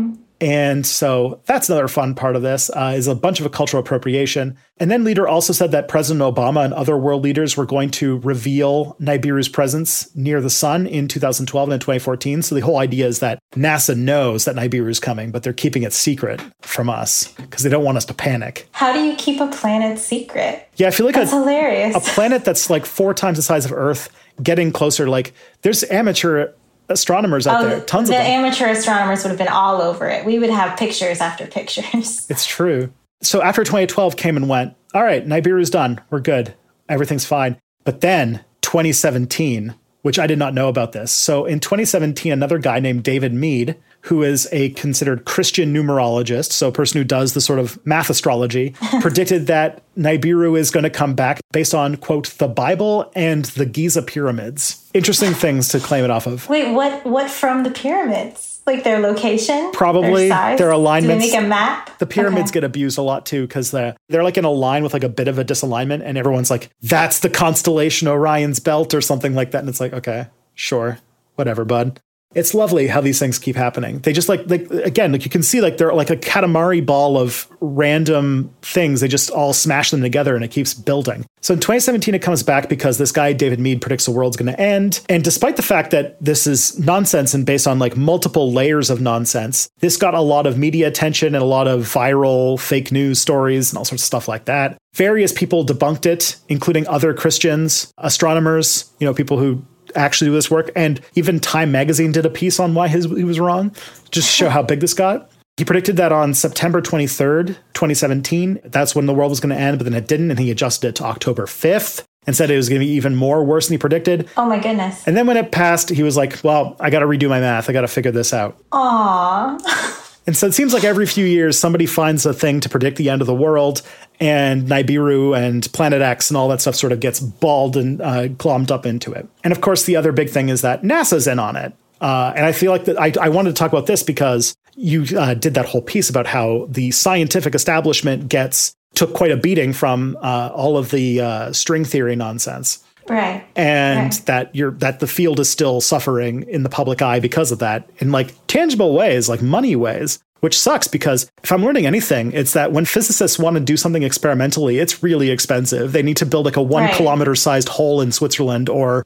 And so that's another fun part of this uh, is a bunch of a cultural appropriation. And then Lieder also said that President Obama and other world leaders were going to reveal Nibiru's presence near the sun in 2012 and 2014. So the whole idea is that NASA knows that Nibiru is coming, but they're keeping it secret from us because they don't want us to panic. How do you keep a planet secret? Yeah, I feel like that's a, hilarious. A planet that's like four times the size of Earth getting closer. Like there's amateur astronomers out oh, there, tons the of them. amateur astronomers would have been all over it. We would have pictures after pictures. It's true. So after 2012 came and went, all right, Nibiru's done. We're good. Everything's fine. But then 2017, which I did not know about this. So in 2017, another guy named David Meade who is a considered Christian numerologist, so a person who does the sort of math astrology, predicted that Nibiru is going to come back based on, quote, the Bible and the Giza pyramids. Interesting things to claim it off of. Wait, what what from the pyramids? Like their location? Probably their, size? their alignments. Do they make a map? The pyramids okay. get abused a lot too because they're, they're like in a line with like a bit of a disalignment, and everyone's like, that's the constellation Orion's belt or something like that. And it's like, okay, sure, whatever, bud. It's lovely how these things keep happening. They just like like again, like you can see like they're like a katamari ball of random things. They just all smash them together and it keeps building. So in 2017 it comes back because this guy David Meade predicts the world's going to end. And despite the fact that this is nonsense and based on like multiple layers of nonsense, this got a lot of media attention and a lot of viral fake news stories and all sorts of stuff like that. Various people debunked it, including other Christians, astronomers, you know, people who actually do this work. And even Time Magazine did a piece on why his, he was wrong, just to show how big this got. He predicted that on September 23rd, 2017, that's when the world was going to end, but then it didn't. And he adjusted it to October 5th and said it was going to be even more worse than he predicted. Oh my goodness. And then when it passed, he was like, well, I got to redo my math. I got to figure this out. Aww. And so it seems like every few years somebody finds a thing to predict the end of the world, and Nibiru and Planet X and all that stuff sort of gets balled and uh, glommed up into it. And of course, the other big thing is that NASA's in on it. Uh, and I feel like that I, I, wanted to talk about this because you uh, did that whole piece about how the scientific establishment gets took quite a beating from uh, all of the uh, string theory nonsense right and right. that you're that the field is still suffering in the public eye because of that in like tangible ways like money ways which sucks because if i'm learning anything it's that when physicists want to do something experimentally it's really expensive they need to build like a one Right. kilometer sized hole in switzerland or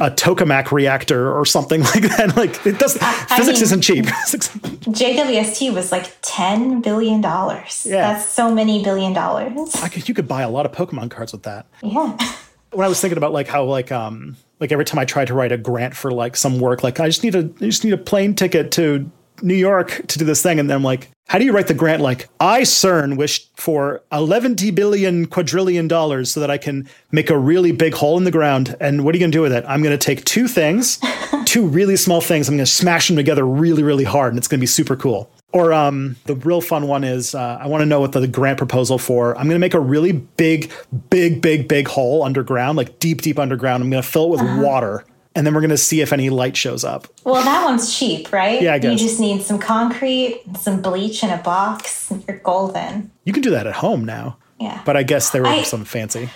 a tokamak reactor or something like that like it does physics mean- isn't cheap JWST was like $10 billion. Yeah. That's so many billion dollars. I could, you could buy a lot of pokemon cards with that Yeah. when I was thinking about like how like um like every time I tried to write a grant for like some work, like I just need a I just need a plane ticket to New York to do this thing, and then I'm like, how do you write the grant? Like I CERN wish for eleven billion quadrillion dollars so that I can make a really big hole in the ground. And what are you gonna do with it? I'm gonna take two things, two really small things. I'm gonna smash them together really really hard, and it's gonna be super cool. Or um, the real fun one is uh, I want to know what the, the grant proposal for. I'm going to make a really big, big, big, big hole underground, like deep, deep underground. I'm going to fill it with water, and then we're going to see if any light shows up. Well, that one's cheap, right? Yeah, I guess. You just need some concrete, some bleach in a box, and you're golden. You can do that at home now, Yeah. but I guess they were some fancy.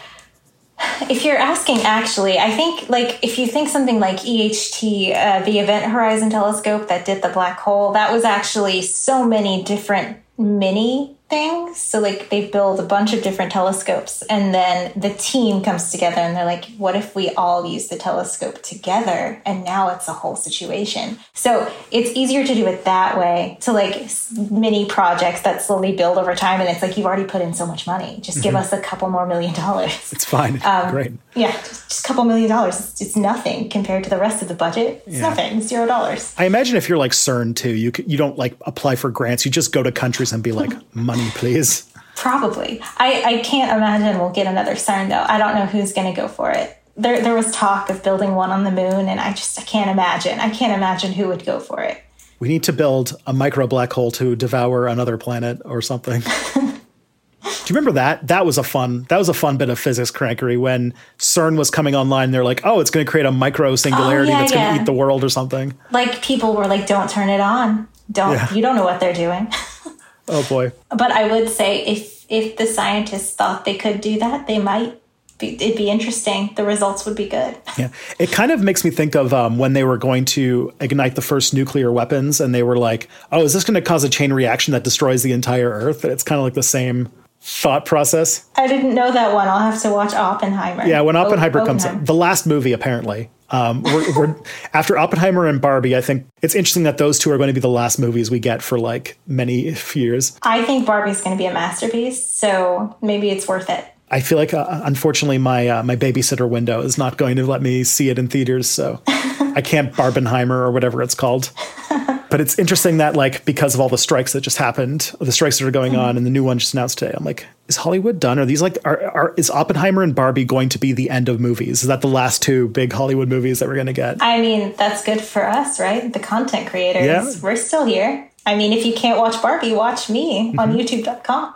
If you're asking, actually, I think like if you think something like EHT, uh, the Event Horizon Telescope that did the black hole, that was actually so many different mini things. So like they build a bunch of different telescopes, and then the team comes together, and they're like, "What if we all use the telescope together?" And now it's a whole situation. So it's easier to do it that way to like mini projects that slowly build over time, and it's like you've already put in so much money. Just give us a couple more million dollars. It's fine. Um, Great. Yeah, just, just a couple million dollars. It's, it's nothing compared to the rest of the budget. It's Yeah. nothing. Zero dollars. I imagine if you're like CERN too, you you don't like apply for grants. You just go to countries and be like, money, please. Probably. I, I can't imagine we'll get another CERN though. I don't know who's going to go for it. There, there was talk of building one on the moon, and I just I can't imagine. I can't imagine who would go for it. We need to build a micro black hole to devour another planet or something. Do you remember that? That was a fun. That was a fun bit of physics crankery when CERN was coming online. They're like, "Oh, it's going to create a micro singularity Oh, yeah, that's going to eat the world or something." Like people were like, "Don't turn it on. Don't. Yeah. You don't know what they're doing." Oh boy. but I would say if if the scientists thought they could do that, they might. Be, it'd be interesting. The results would be good. Yeah, it kind of makes me think of um, when they were going to ignite the first nuclear weapons, and they were like, "Oh, is this going to cause a chain reaction that destroys the entire Earth?" It's kind of like the same thought process. I didn't know that one. I'll have to watch Oppenheimer. Yeah, when Oh, Oppenheimer comes Oppenheimer. up, the last movie apparently. Um, we're, we're after Oppenheimer and Barbie. I think it's interesting that those two are going to be the last movies we get for like many years. I think Barbie's going to be a masterpiece, so maybe it's worth it. I feel like, uh, unfortunately, my uh, my babysitter window is not going to let me see it in theaters, so I can't Barbenheimer or whatever it's called. But it's interesting that, like, because of all the strikes that just happened, the strikes that are going on, and the new one just announced today, I'm like, is Hollywood done? Are these like, are, are is Oppenheimer and Barbie going to be the end of movies? Is that the last two big Hollywood movies that we're going to get? I mean, that's good for us, right? The content creators. Yeah. We're still here. I mean, if you can't watch Barbie, watch me on Mm-hmm. youtube.com.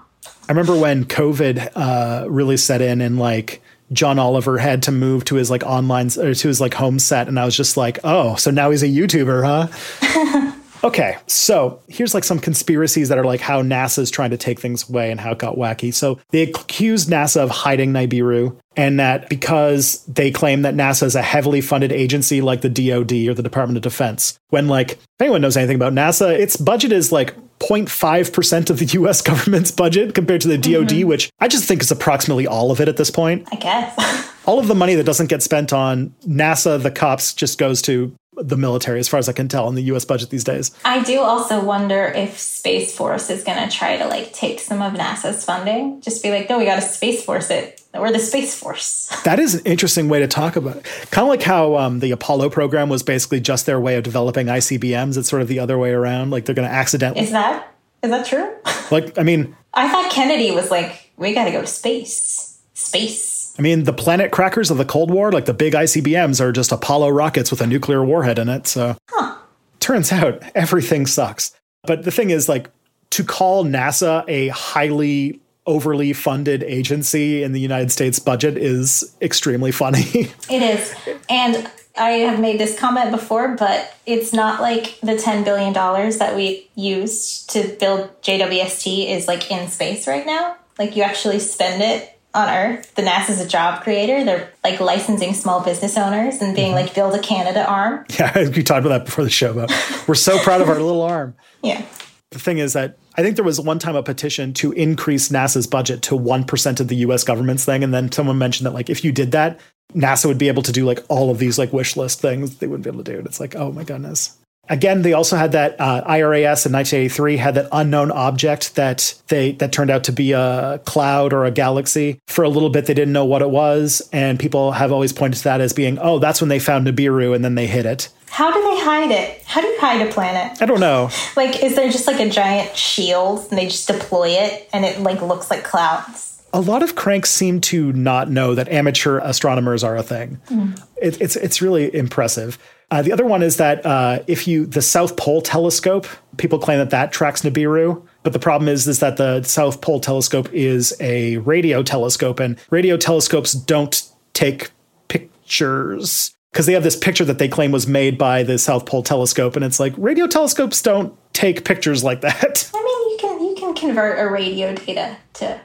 I remember when COVID uh, really set in and like John Oliver had to move to his like online or to his like home set, and I was just like, oh, so now he's a YouTuber, huh? Okay, so here's like some conspiracies that are like how NASA's trying to take things away and how it got wacky. So they accused NASA of hiding Nibiru, and that because they claim that NASA is a heavily funded agency like the DoD or the Department of Defense, when like if anyone knows anything about NASA, its budget is like 0.5% of the US government's budget compared to the DoD, mm-hmm. which I just think is approximately all of it at this point. I guess. all of the money that doesn't get spent on NASA, the cops, just goes to the military, as far as I can tell, in the U.S. budget these days. I do also wonder if Space Force is going to try to like take some of NASA's funding. Just be like, no, we got to Space Force it. We're the Space Force. That is an interesting way to talk about it. Kind of like how um, the Apollo program was basically just their way of developing ICBMs. It's sort of the other way around. Like they're going to accidentally. Is that is that true? like, I mean, I thought Kennedy was like, we got to go to space. Space I mean, the planet crackers of the Cold War, like the big ICBMs, are just Apollo rockets with a nuclear warhead in it. So, huh. turns out everything sucks. But the thing is, like, to call NASA a highly overly funded agency in the United States budget is extremely funny. it is. And I have made this comment before, but it's not like the $10 billion that we used to build JWST is like in space right now. Like you actually spend it on earth. The NASA's a job creator. They're like licensing small business owners and being mm-hmm. like, build a Canadarm. Yeah, we talked about that before the show. But we're so proud of our little arm. Yeah. The thing is that I think there was one time a petition to increase NASA's budget to 1% of the US government's thing. And then someone mentioned that, like, if you did that, NASA would be able to do like all of these like wish list things they wouldn't be able to do. And it's like, oh my goodness. Again, they also had that uh, IRAS in 1983 had that unknown object that they that turned out to be a cloud or a galaxy. For a little bit, they didn't know what it was, and people have always pointed to that as being, oh, that's when they found Nibiru, and then they hid it. How do they hide it? How do you hide a planet? I don't know. Like, is there just like a giant shield, and they just deploy it, and it like looks like clouds? a lot of cranks seem to not know that amateur astronomers are a thing. Mm. It, it's it's really impressive. Uh, the other one is that uh, if you the South Pole telescope, people claim that that tracks Nibiru, but the problem is is that the South Pole telescope is a radio telescope, and radio telescopes don't take pictures because they have this picture that they claim was made by the South Pole telescope, and it's like radio telescopes don't take pictures like that. I mean, you can you can convert a radio data to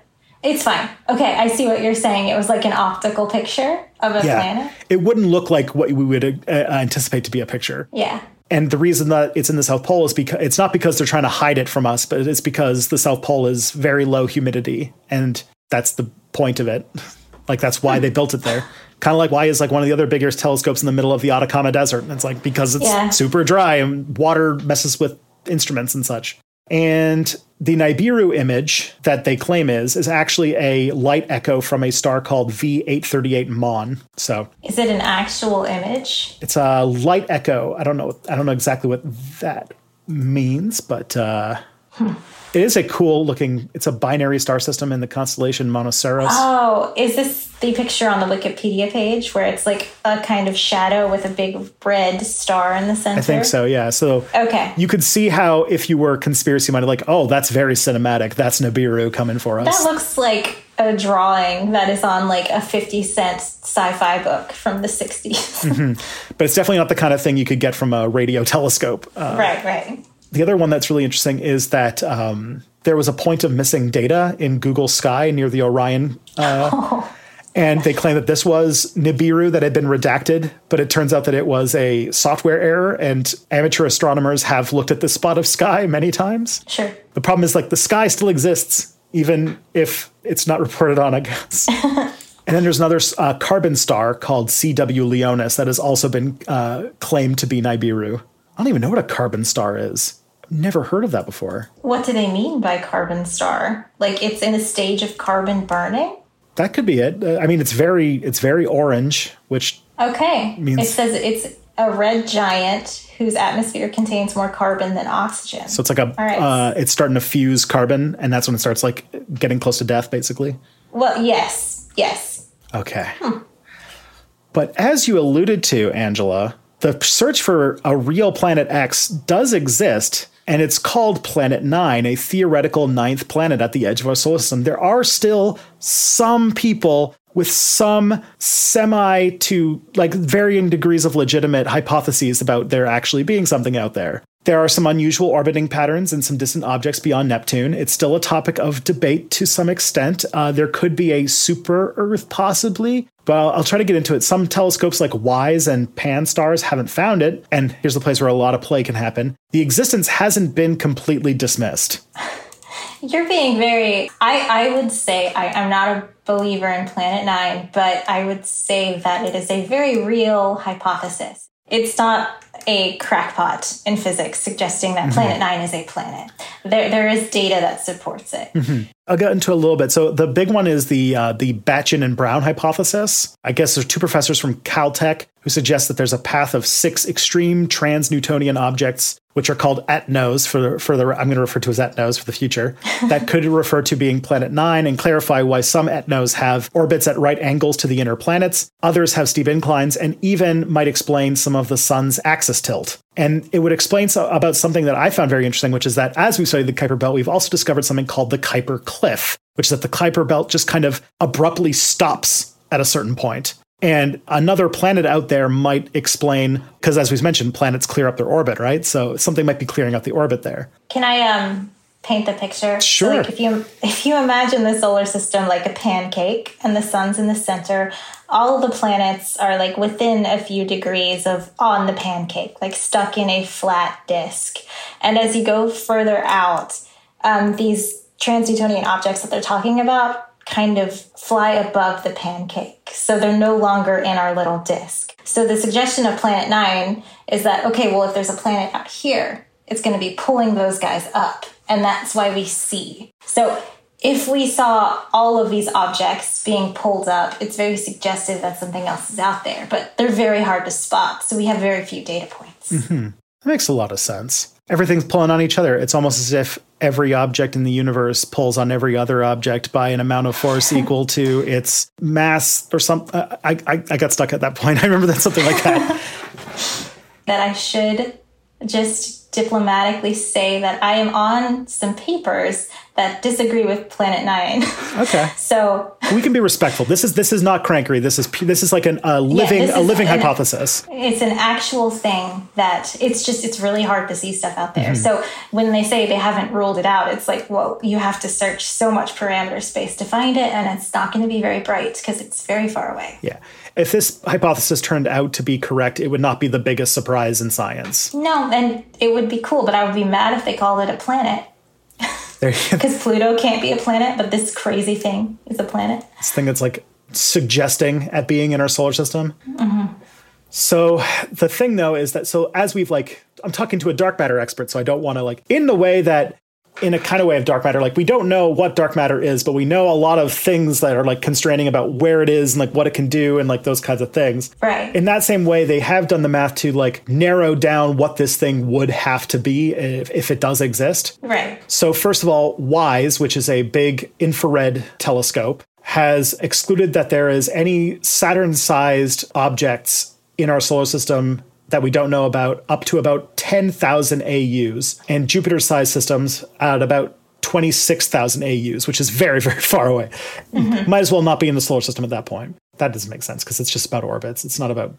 it's fine. Okay, I see what you're saying. It was like an optical picture of a yeah. planet. It wouldn't look like what we would uh, anticipate to be a picture. Yeah. And the reason that it's in the South Pole is because it's not because they're trying to hide it from us, but it's because the South Pole is very low humidity, and that's the point of it. like that's why they built it there. Kind of like why is like one of the other bigger telescopes in the middle of the Atacama Desert? And it's like because it's yeah. super dry and water messes with instruments and such. And the Nibiru image that they claim is is actually a light echo from a star called V838 Mon. So Is it an actual image? It's a light echo. I don't know I don't know exactly what that means, but uh hmm. It is a cool looking. It's a binary star system in the constellation Monoceros. Oh, is this the picture on the Wikipedia page where it's like a kind of shadow with a big red star in the center? I think so. Yeah. So okay, you could see how if you were conspiracy minded, like, oh, that's very cinematic. That's Nibiru coming for us. That looks like a drawing that is on like a 50 cent sci-fi book from the 60s. mm-hmm. But it's definitely not the kind of thing you could get from a radio telescope. Uh, right, right. The other one that's really interesting is that um, there was a point of missing data in Google Sky near the Orion. Uh, oh. And they claim that this was Nibiru that had been redacted, but it turns out that it was a software error, and amateur astronomers have looked at this spot of sky many times. Sure. The problem is, like, the sky still exists, even if it's not reported on, I guess. and then there's another uh, carbon star called CW Leonis that has also been uh, claimed to be Nibiru. I don't even know what a carbon star is. Never heard of that before. What do they mean by carbon star? Like it's in a stage of carbon burning? That could be it. Uh, I mean, it's very it's very orange, which okay means it says it's a red giant whose atmosphere contains more carbon than oxygen. So it's like a right. uh, it's starting to fuse carbon, and that's when it starts like getting close to death, basically. Well, yes, yes. Okay. Hmm. But as you alluded to, Angela, the search for a real planet X does exist, and it's called Planet Nine, a theoretical ninth planet at the edge of our solar system. There are still some people with some semi to like varying degrees of legitimate hypotheses about there actually being something out there. There are some unusual orbiting patterns and some distant objects beyond Neptune. It's still a topic of debate to some extent. Uh, there could be a super Earth, possibly, but I'll, I'll, try to get into it. Some telescopes like WISE and Pan-STARRS haven't found it, and here's the place where a lot of play can happen. The existence hasn't been completely dismissed. You're being very. I, I would say I, I'm not a believer in Planet Nine, but I would say that it is a very real hypothesis. It's not a crackpot in physics suggesting that mm-hmm. Planet Nine is a planet. There, there is data that supports it. Mm-hmm. I'll get into a little bit. So the big one is the uh, the Batygin and Brown hypothesis. I guess there's two professors from Caltech who suggest that there's a path of six extreme trans-Neptunian objects which are called etnos for for the I'm going to refer to as etnos for the future. that could refer to being planet 9 and clarify why some etnos have orbits at right angles to the inner planets, others have steep inclines and even might explain some of the sun's axis tilt. And it would explain so, about something that I found very interesting, which is that as we studied the Kuiper Belt, we've also discovered something called the Kuiper Cliff, which is that the Kuiper Belt just kind of abruptly stops at a certain point. And another planet out there might explain, because as we've mentioned, planets clear up their orbit, right? So something might be clearing up the orbit there. Can I um, paint the picture? Sure. So like if you if you imagine the solar system like a pancake and the sun's in the center, all the planets are like within a few degrees of on the pancake, like stuck in a flat disk. And as you go further out, um, these trans-Neptunian objects that they're talking about kind of fly above the pancake. So they're no longer in our little disk. So the suggestion of Planet Nine is that, okay, well, if there's a planet out here, it's going to be pulling those guys up. And that's why we see. So if we saw all of these objects being pulled up, it's very suggestive that something else is out there, but they're very hard to spot. So we have very few data points. Mm-hmm. That makes a lot of sense. Everything's pulling on each other. It's almost as if every object in the universe pulls on every other object by an amount of force equal to its mass or something. Uh, I, I, I got stuck at that point. I remember that something like that. that I should just diplomatically say that I am on some papers that disagree with Planet Nine. Okay. so we can be respectful. This is this is not crankery. This is this is like an, a living yeah, a living an, hypothesis. It's an actual thing that it's just it's really hard to see stuff out there. Mm-hmm. So when they say they haven't ruled it out, it's like well you have to search so much parameter space to find it, and it's not going to be very bright because it's very far away. Yeah. If this hypothesis turned out to be correct, it would not be the biggest surprise in science. No, and it would be cool, but I would be mad if they called it a planet. Because Pluto can't be a planet, but this crazy thing is a planet. This thing that's like suggesting at being in our solar system. Mm-hmm. So the thing though is that so as we've like I'm talking to a dark matter expert, so I don't want to like in the way that in a kind of way of dark matter. Like we don't know what dark matter is, but we know a lot of things that are like constraining about where it is and like what it can do and like those kinds of things. Right. In that same way, they have done the math to like narrow down what this thing would have to be if, if it does exist. Right. So first of all, WISE, which is a big infrared telescope, has excluded that there is any Saturn-sized objects in our solar system that we don't know about up to about 10,000 AUs, and Jupiter sized systems at about 26,000 AUs, which is very, very far away. Mm-hmm. Might as well not be in the solar system at that point. That doesn't make sense because it's just about orbits. It's not about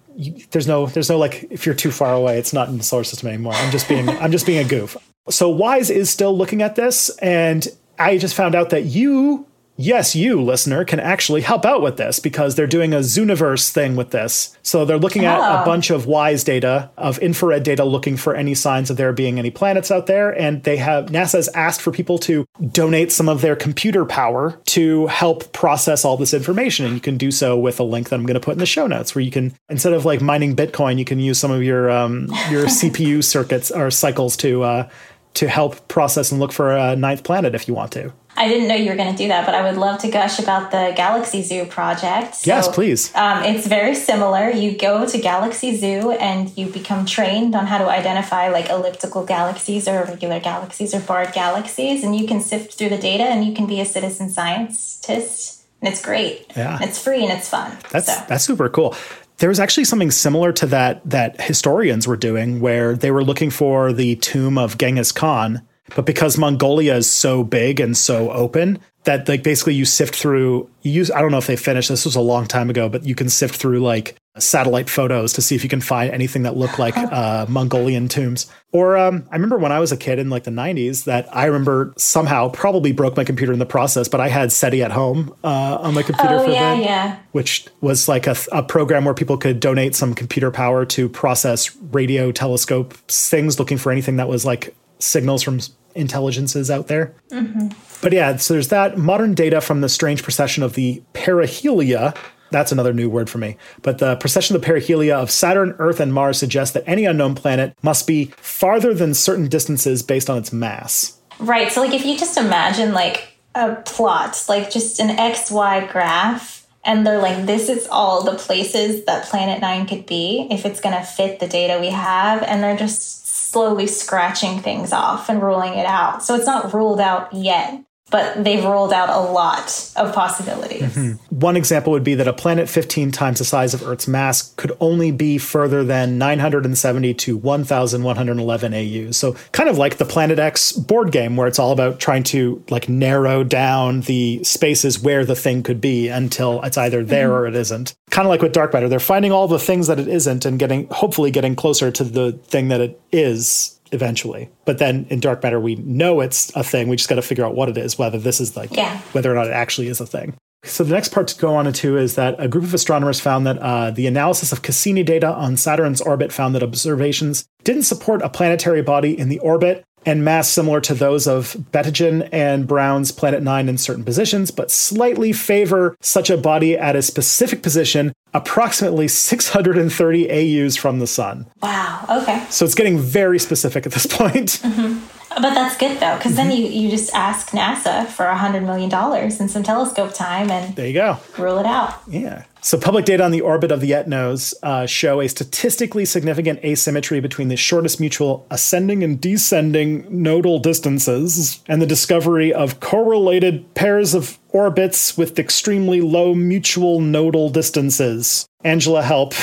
there's no there's no like if you're too far away, it's not in the solar system anymore. I'm just being I'm just being a goof. So Wise is still looking at this, and I just found out that you yes, you, listener, can actually help out with this because they're doing a Zooniverse thing with this. So they're looking at a ah. bunch of WISE data, of infrared data, looking for any signs of there being any planets out there. And they have, NASA's asked for people to donate some of their computer power to help process all this information. And you can do so with a link that I'm going to put in the show notes where you can, instead of like mining Bitcoin, you can use some of your, um, your CPU circuits or cycles to, uh, to help process and look for a ninth planet if you want to. I didn't know you were going to do that, but I would love to gush about the Galaxy Zoo project. So, yes, please. Um, it's very similar. You go to Galaxy Zoo and you become trained on how to identify like elliptical galaxies or irregular galaxies or barred galaxies, and you can sift through the data and you can be a citizen scientist. And it's great. Yeah. it's free and it's fun. That's so. that's super cool. There was actually something similar to that that historians were doing where they were looking for the tomb of Genghis Khan but because Mongolia is so big and so open that like basically you sift through you use I don't know if they finished this was a long time ago, but you can sift through like satellite photos to see if you can find anything that looked like uh, Mongolian tombs. Or um, I remember when I was a kid in like the 90s that I remember somehow probably broke my computer in the process, but I had SETI at home uh, on my computer Oh for a yeah, bit, yeah. which was like a, a program where people could donate some computer power to process radio telescope things looking for anything that was like signals from intelligences out there. Mm-hmm. But yeah, so there's that modern data from the strange procession of the perihelia. That's another new word for me. But the procession of the perihelia of Saturn, Earth, and Mars suggests that any unknown planet must be farther than certain distances based on its mass. Right. So like if you just imagine like a plot, like just an XY graph, and they're like, this is all the places that Planet Nine could be if it's gonna fit the data we have, and they're just slowly scratching things off and ruling it out. So it's not ruled out yet, but they've ruled out a lot of possibilities. Mm-hmm. One example would be that a planet 15 times the size of Earth's mass could only be further than 970 to 1111 AU. So kind of like the Planet X board game where it's all about trying to like narrow down the spaces where the thing could be until it's either there mm-hmm. or it isn't. Kind of like with Dark Matter, they're finding all the things that it isn't and getting hopefully getting closer to the thing that it is eventually. But then in dark matter, we know it's a thing. We just got to figure out what it is, whether this is like, Yeah. whether or not it actually is a thing. So the next part to go on into is that a group of astronomers found that uh, the analysis of Cassini data on Saturn's orbit found that observations didn't support a planetary body in the orbit and mass similar to those of Batygin and Brown's Planet 9 in certain positions, but slightly favor such a body at a specific position approximately 630 AUs from the sun. Wow. Okay. So it's getting very specific at this point. Mm-hmm. But that's good though, because Mm-hmm. then you, you just ask NASA for a hundred million dollars and some telescope time and There you go. rule it out. Yeah. So public data on the orbit of the ETNOs uh, show a statistically significant asymmetry between the shortest mutual ascending and descending nodal distances and the discovery of correlated pairs of orbits with extremely low mutual nodal distances. Angela, help.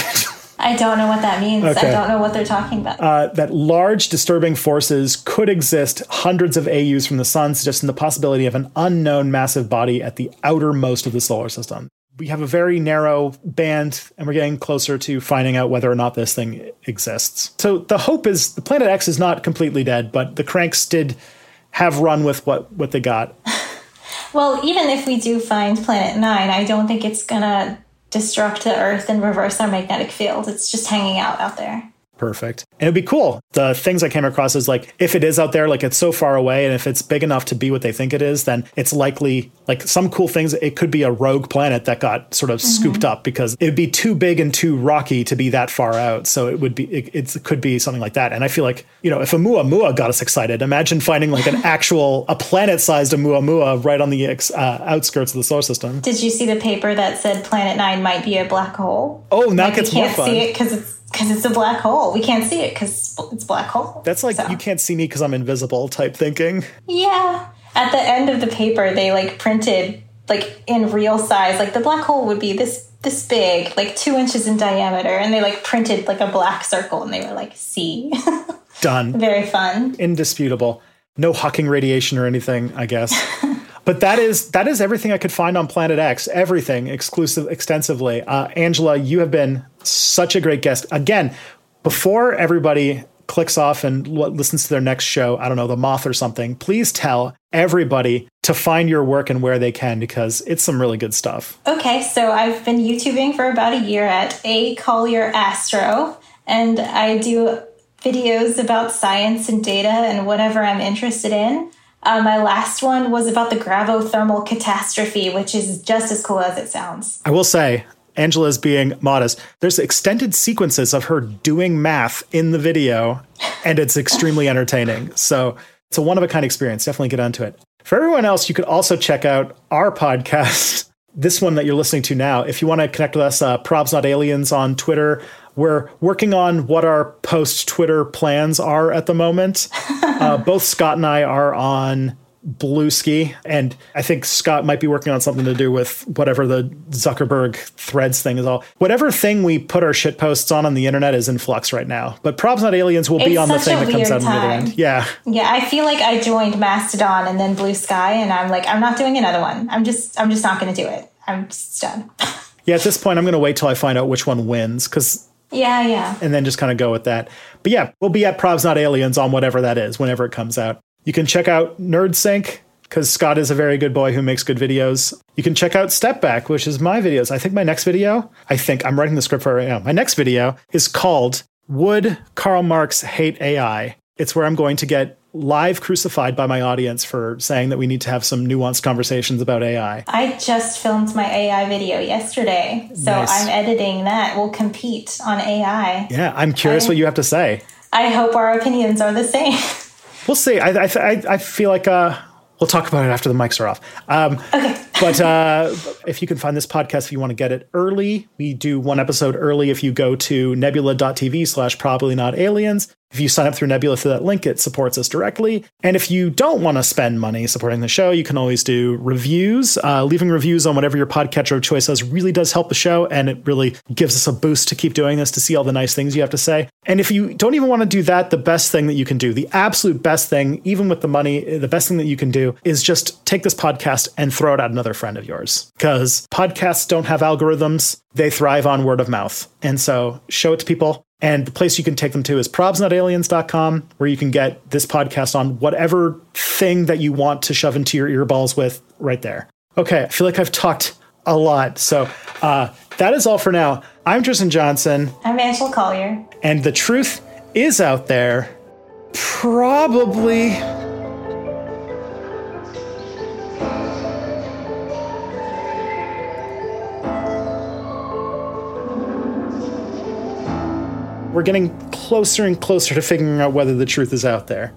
I don't know what that means. Okay. I don't know what they're talking about. uh, that large disturbing forces could exist hundreds of AUs from the sun, suggesting the possibility of an unknown massive body at the outermost of the solar system. We have a very narrow band, and we're getting closer to finding out whether or not this thing exists. So the hope is the Planet X is not completely dead, but the cranks did have run with what, what they got. well, even if we do find Planet Nine, I don't think it's gonna destruct the Earth and reverse our magnetic field. It's just hanging out out there. Perfect. And it'd be cool. The things I came across is like if it is out there, like it's so far away, and if it's big enough to be what they think it is, then it's likely like some cool things. It could be a rogue planet that got sort of scooped up because it'd be too big and too rocky to be that far out. So it would be it, it's, it could be something like that. And I feel like you know if a Muamua got us excited, imagine finding like an actual a planet-sized Muamua right on the ex, uh, outskirts of the solar system. Did you see the paper that said Planet Nine might be a black hole? Oh, now Like, it gets we more can't fun. see it because it's because it's a black hole. We can't see it because it's black hole. That's like So- you can't see me because I'm invisible type thinking. Yeah. At the end of the paper, they like printed like in real size, like the black hole would be this this big, like two inches in diameter, and they like printed like a black circle, and they were like, "See." Done. Very fun. indisputable. No Hawking radiation or anything, I guess. but that is that is everything I could find on Planet X. Everything exclusive, extensively. Uh, Angela, you have been such a great guest. Again, before everybody clicks off and l- listens to their next show, I don't know, The Moth or something. Please tell everybody to find your work and where they can because it's some really good stuff. Okay, so I've been YouTubing for about a year at A Collier Astro, and I do videos about science and data and whatever I'm interested in. Uh, my last one was about the gravothermal catastrophe, which is just as cool as it sounds. I will say, Angela's being modest. There's extended sequences of her doing math in the video, and it's extremely entertaining. So it's a one of a kind experience. Definitely get onto it. For everyone else, you could also check out our podcast, this one that you're listening to now. If you want to connect with us, uh, Probs Not Aliens on Twitter. We're working on what our post Twitter plans are at the moment. uh, both Scott and I are on Bluesky, and I think Scott might be working on something to do with whatever the Zuckerberg threads thing is all. Whatever thing we put our shit posts on on the internet is in flux right now. But Probs Not Aliens will be on the thing that comes out on the other time. end. Yeah. Yeah, I feel like I joined Mastodon and then Blue Sky, and I'm like, I'm not doing another one. I'm just, I'm just not going to do it. I'm just done. Yeah, at this point, I'm going to wait till I find out which one wins because Yeah, yeah. and then just kind of go with that. But yeah, we'll be at Probs Not Aliens on whatever that is, whenever it comes out. You can check out NerdSync because Scott is a very good boy who makes good videos. You can check out Step Back, which is my videos. I think my next video, I think I'm writing the script for right now. My next video is called Would Karl Marx Hate AI? It's where I'm going to get live crucified by my audience for saying that we need to have some nuanced conversations about AI. I just filmed my AI video yesterday, so Nice. I'm editing that. We'll compete on AI. Yeah, I'm curious I- what you have to say. I hope our opinions are the same. We'll see. I, I, I feel like uh, we'll talk about it after the mics are off. Um, okay. But uh, if you can find this podcast, if you want to get it early, we do one episode early. If you go to nebula.tv slash probably not aliens, if you sign up through Nebula through that link, it supports us directly. And if you don't want to spend money supporting the show, you can always do reviews. Uh, leaving reviews on whatever your podcatcher of choice is really does help the show, and it really gives us a boost to keep doing this to see all the nice things you have to say. And if you don't even want to do that, the best thing that you can do, the absolute best thing, even with the money, the best thing that you can do is just take this podcast and throw it at another friend of yours. Because podcasts don't have algorithms, they thrive on word of mouth. And so show it to people. And the place you can take them to is probsnotaliens.com, where you can get this podcast on whatever thing that you want to shove into your earballs with right there. Okay, I feel like I've talked a lot. So uh, that is all for now. I'm Tristan Johnson, I'm Angela Collier. and the truth is out there. Probably. We're getting closer and closer to figuring out whether the truth is out there.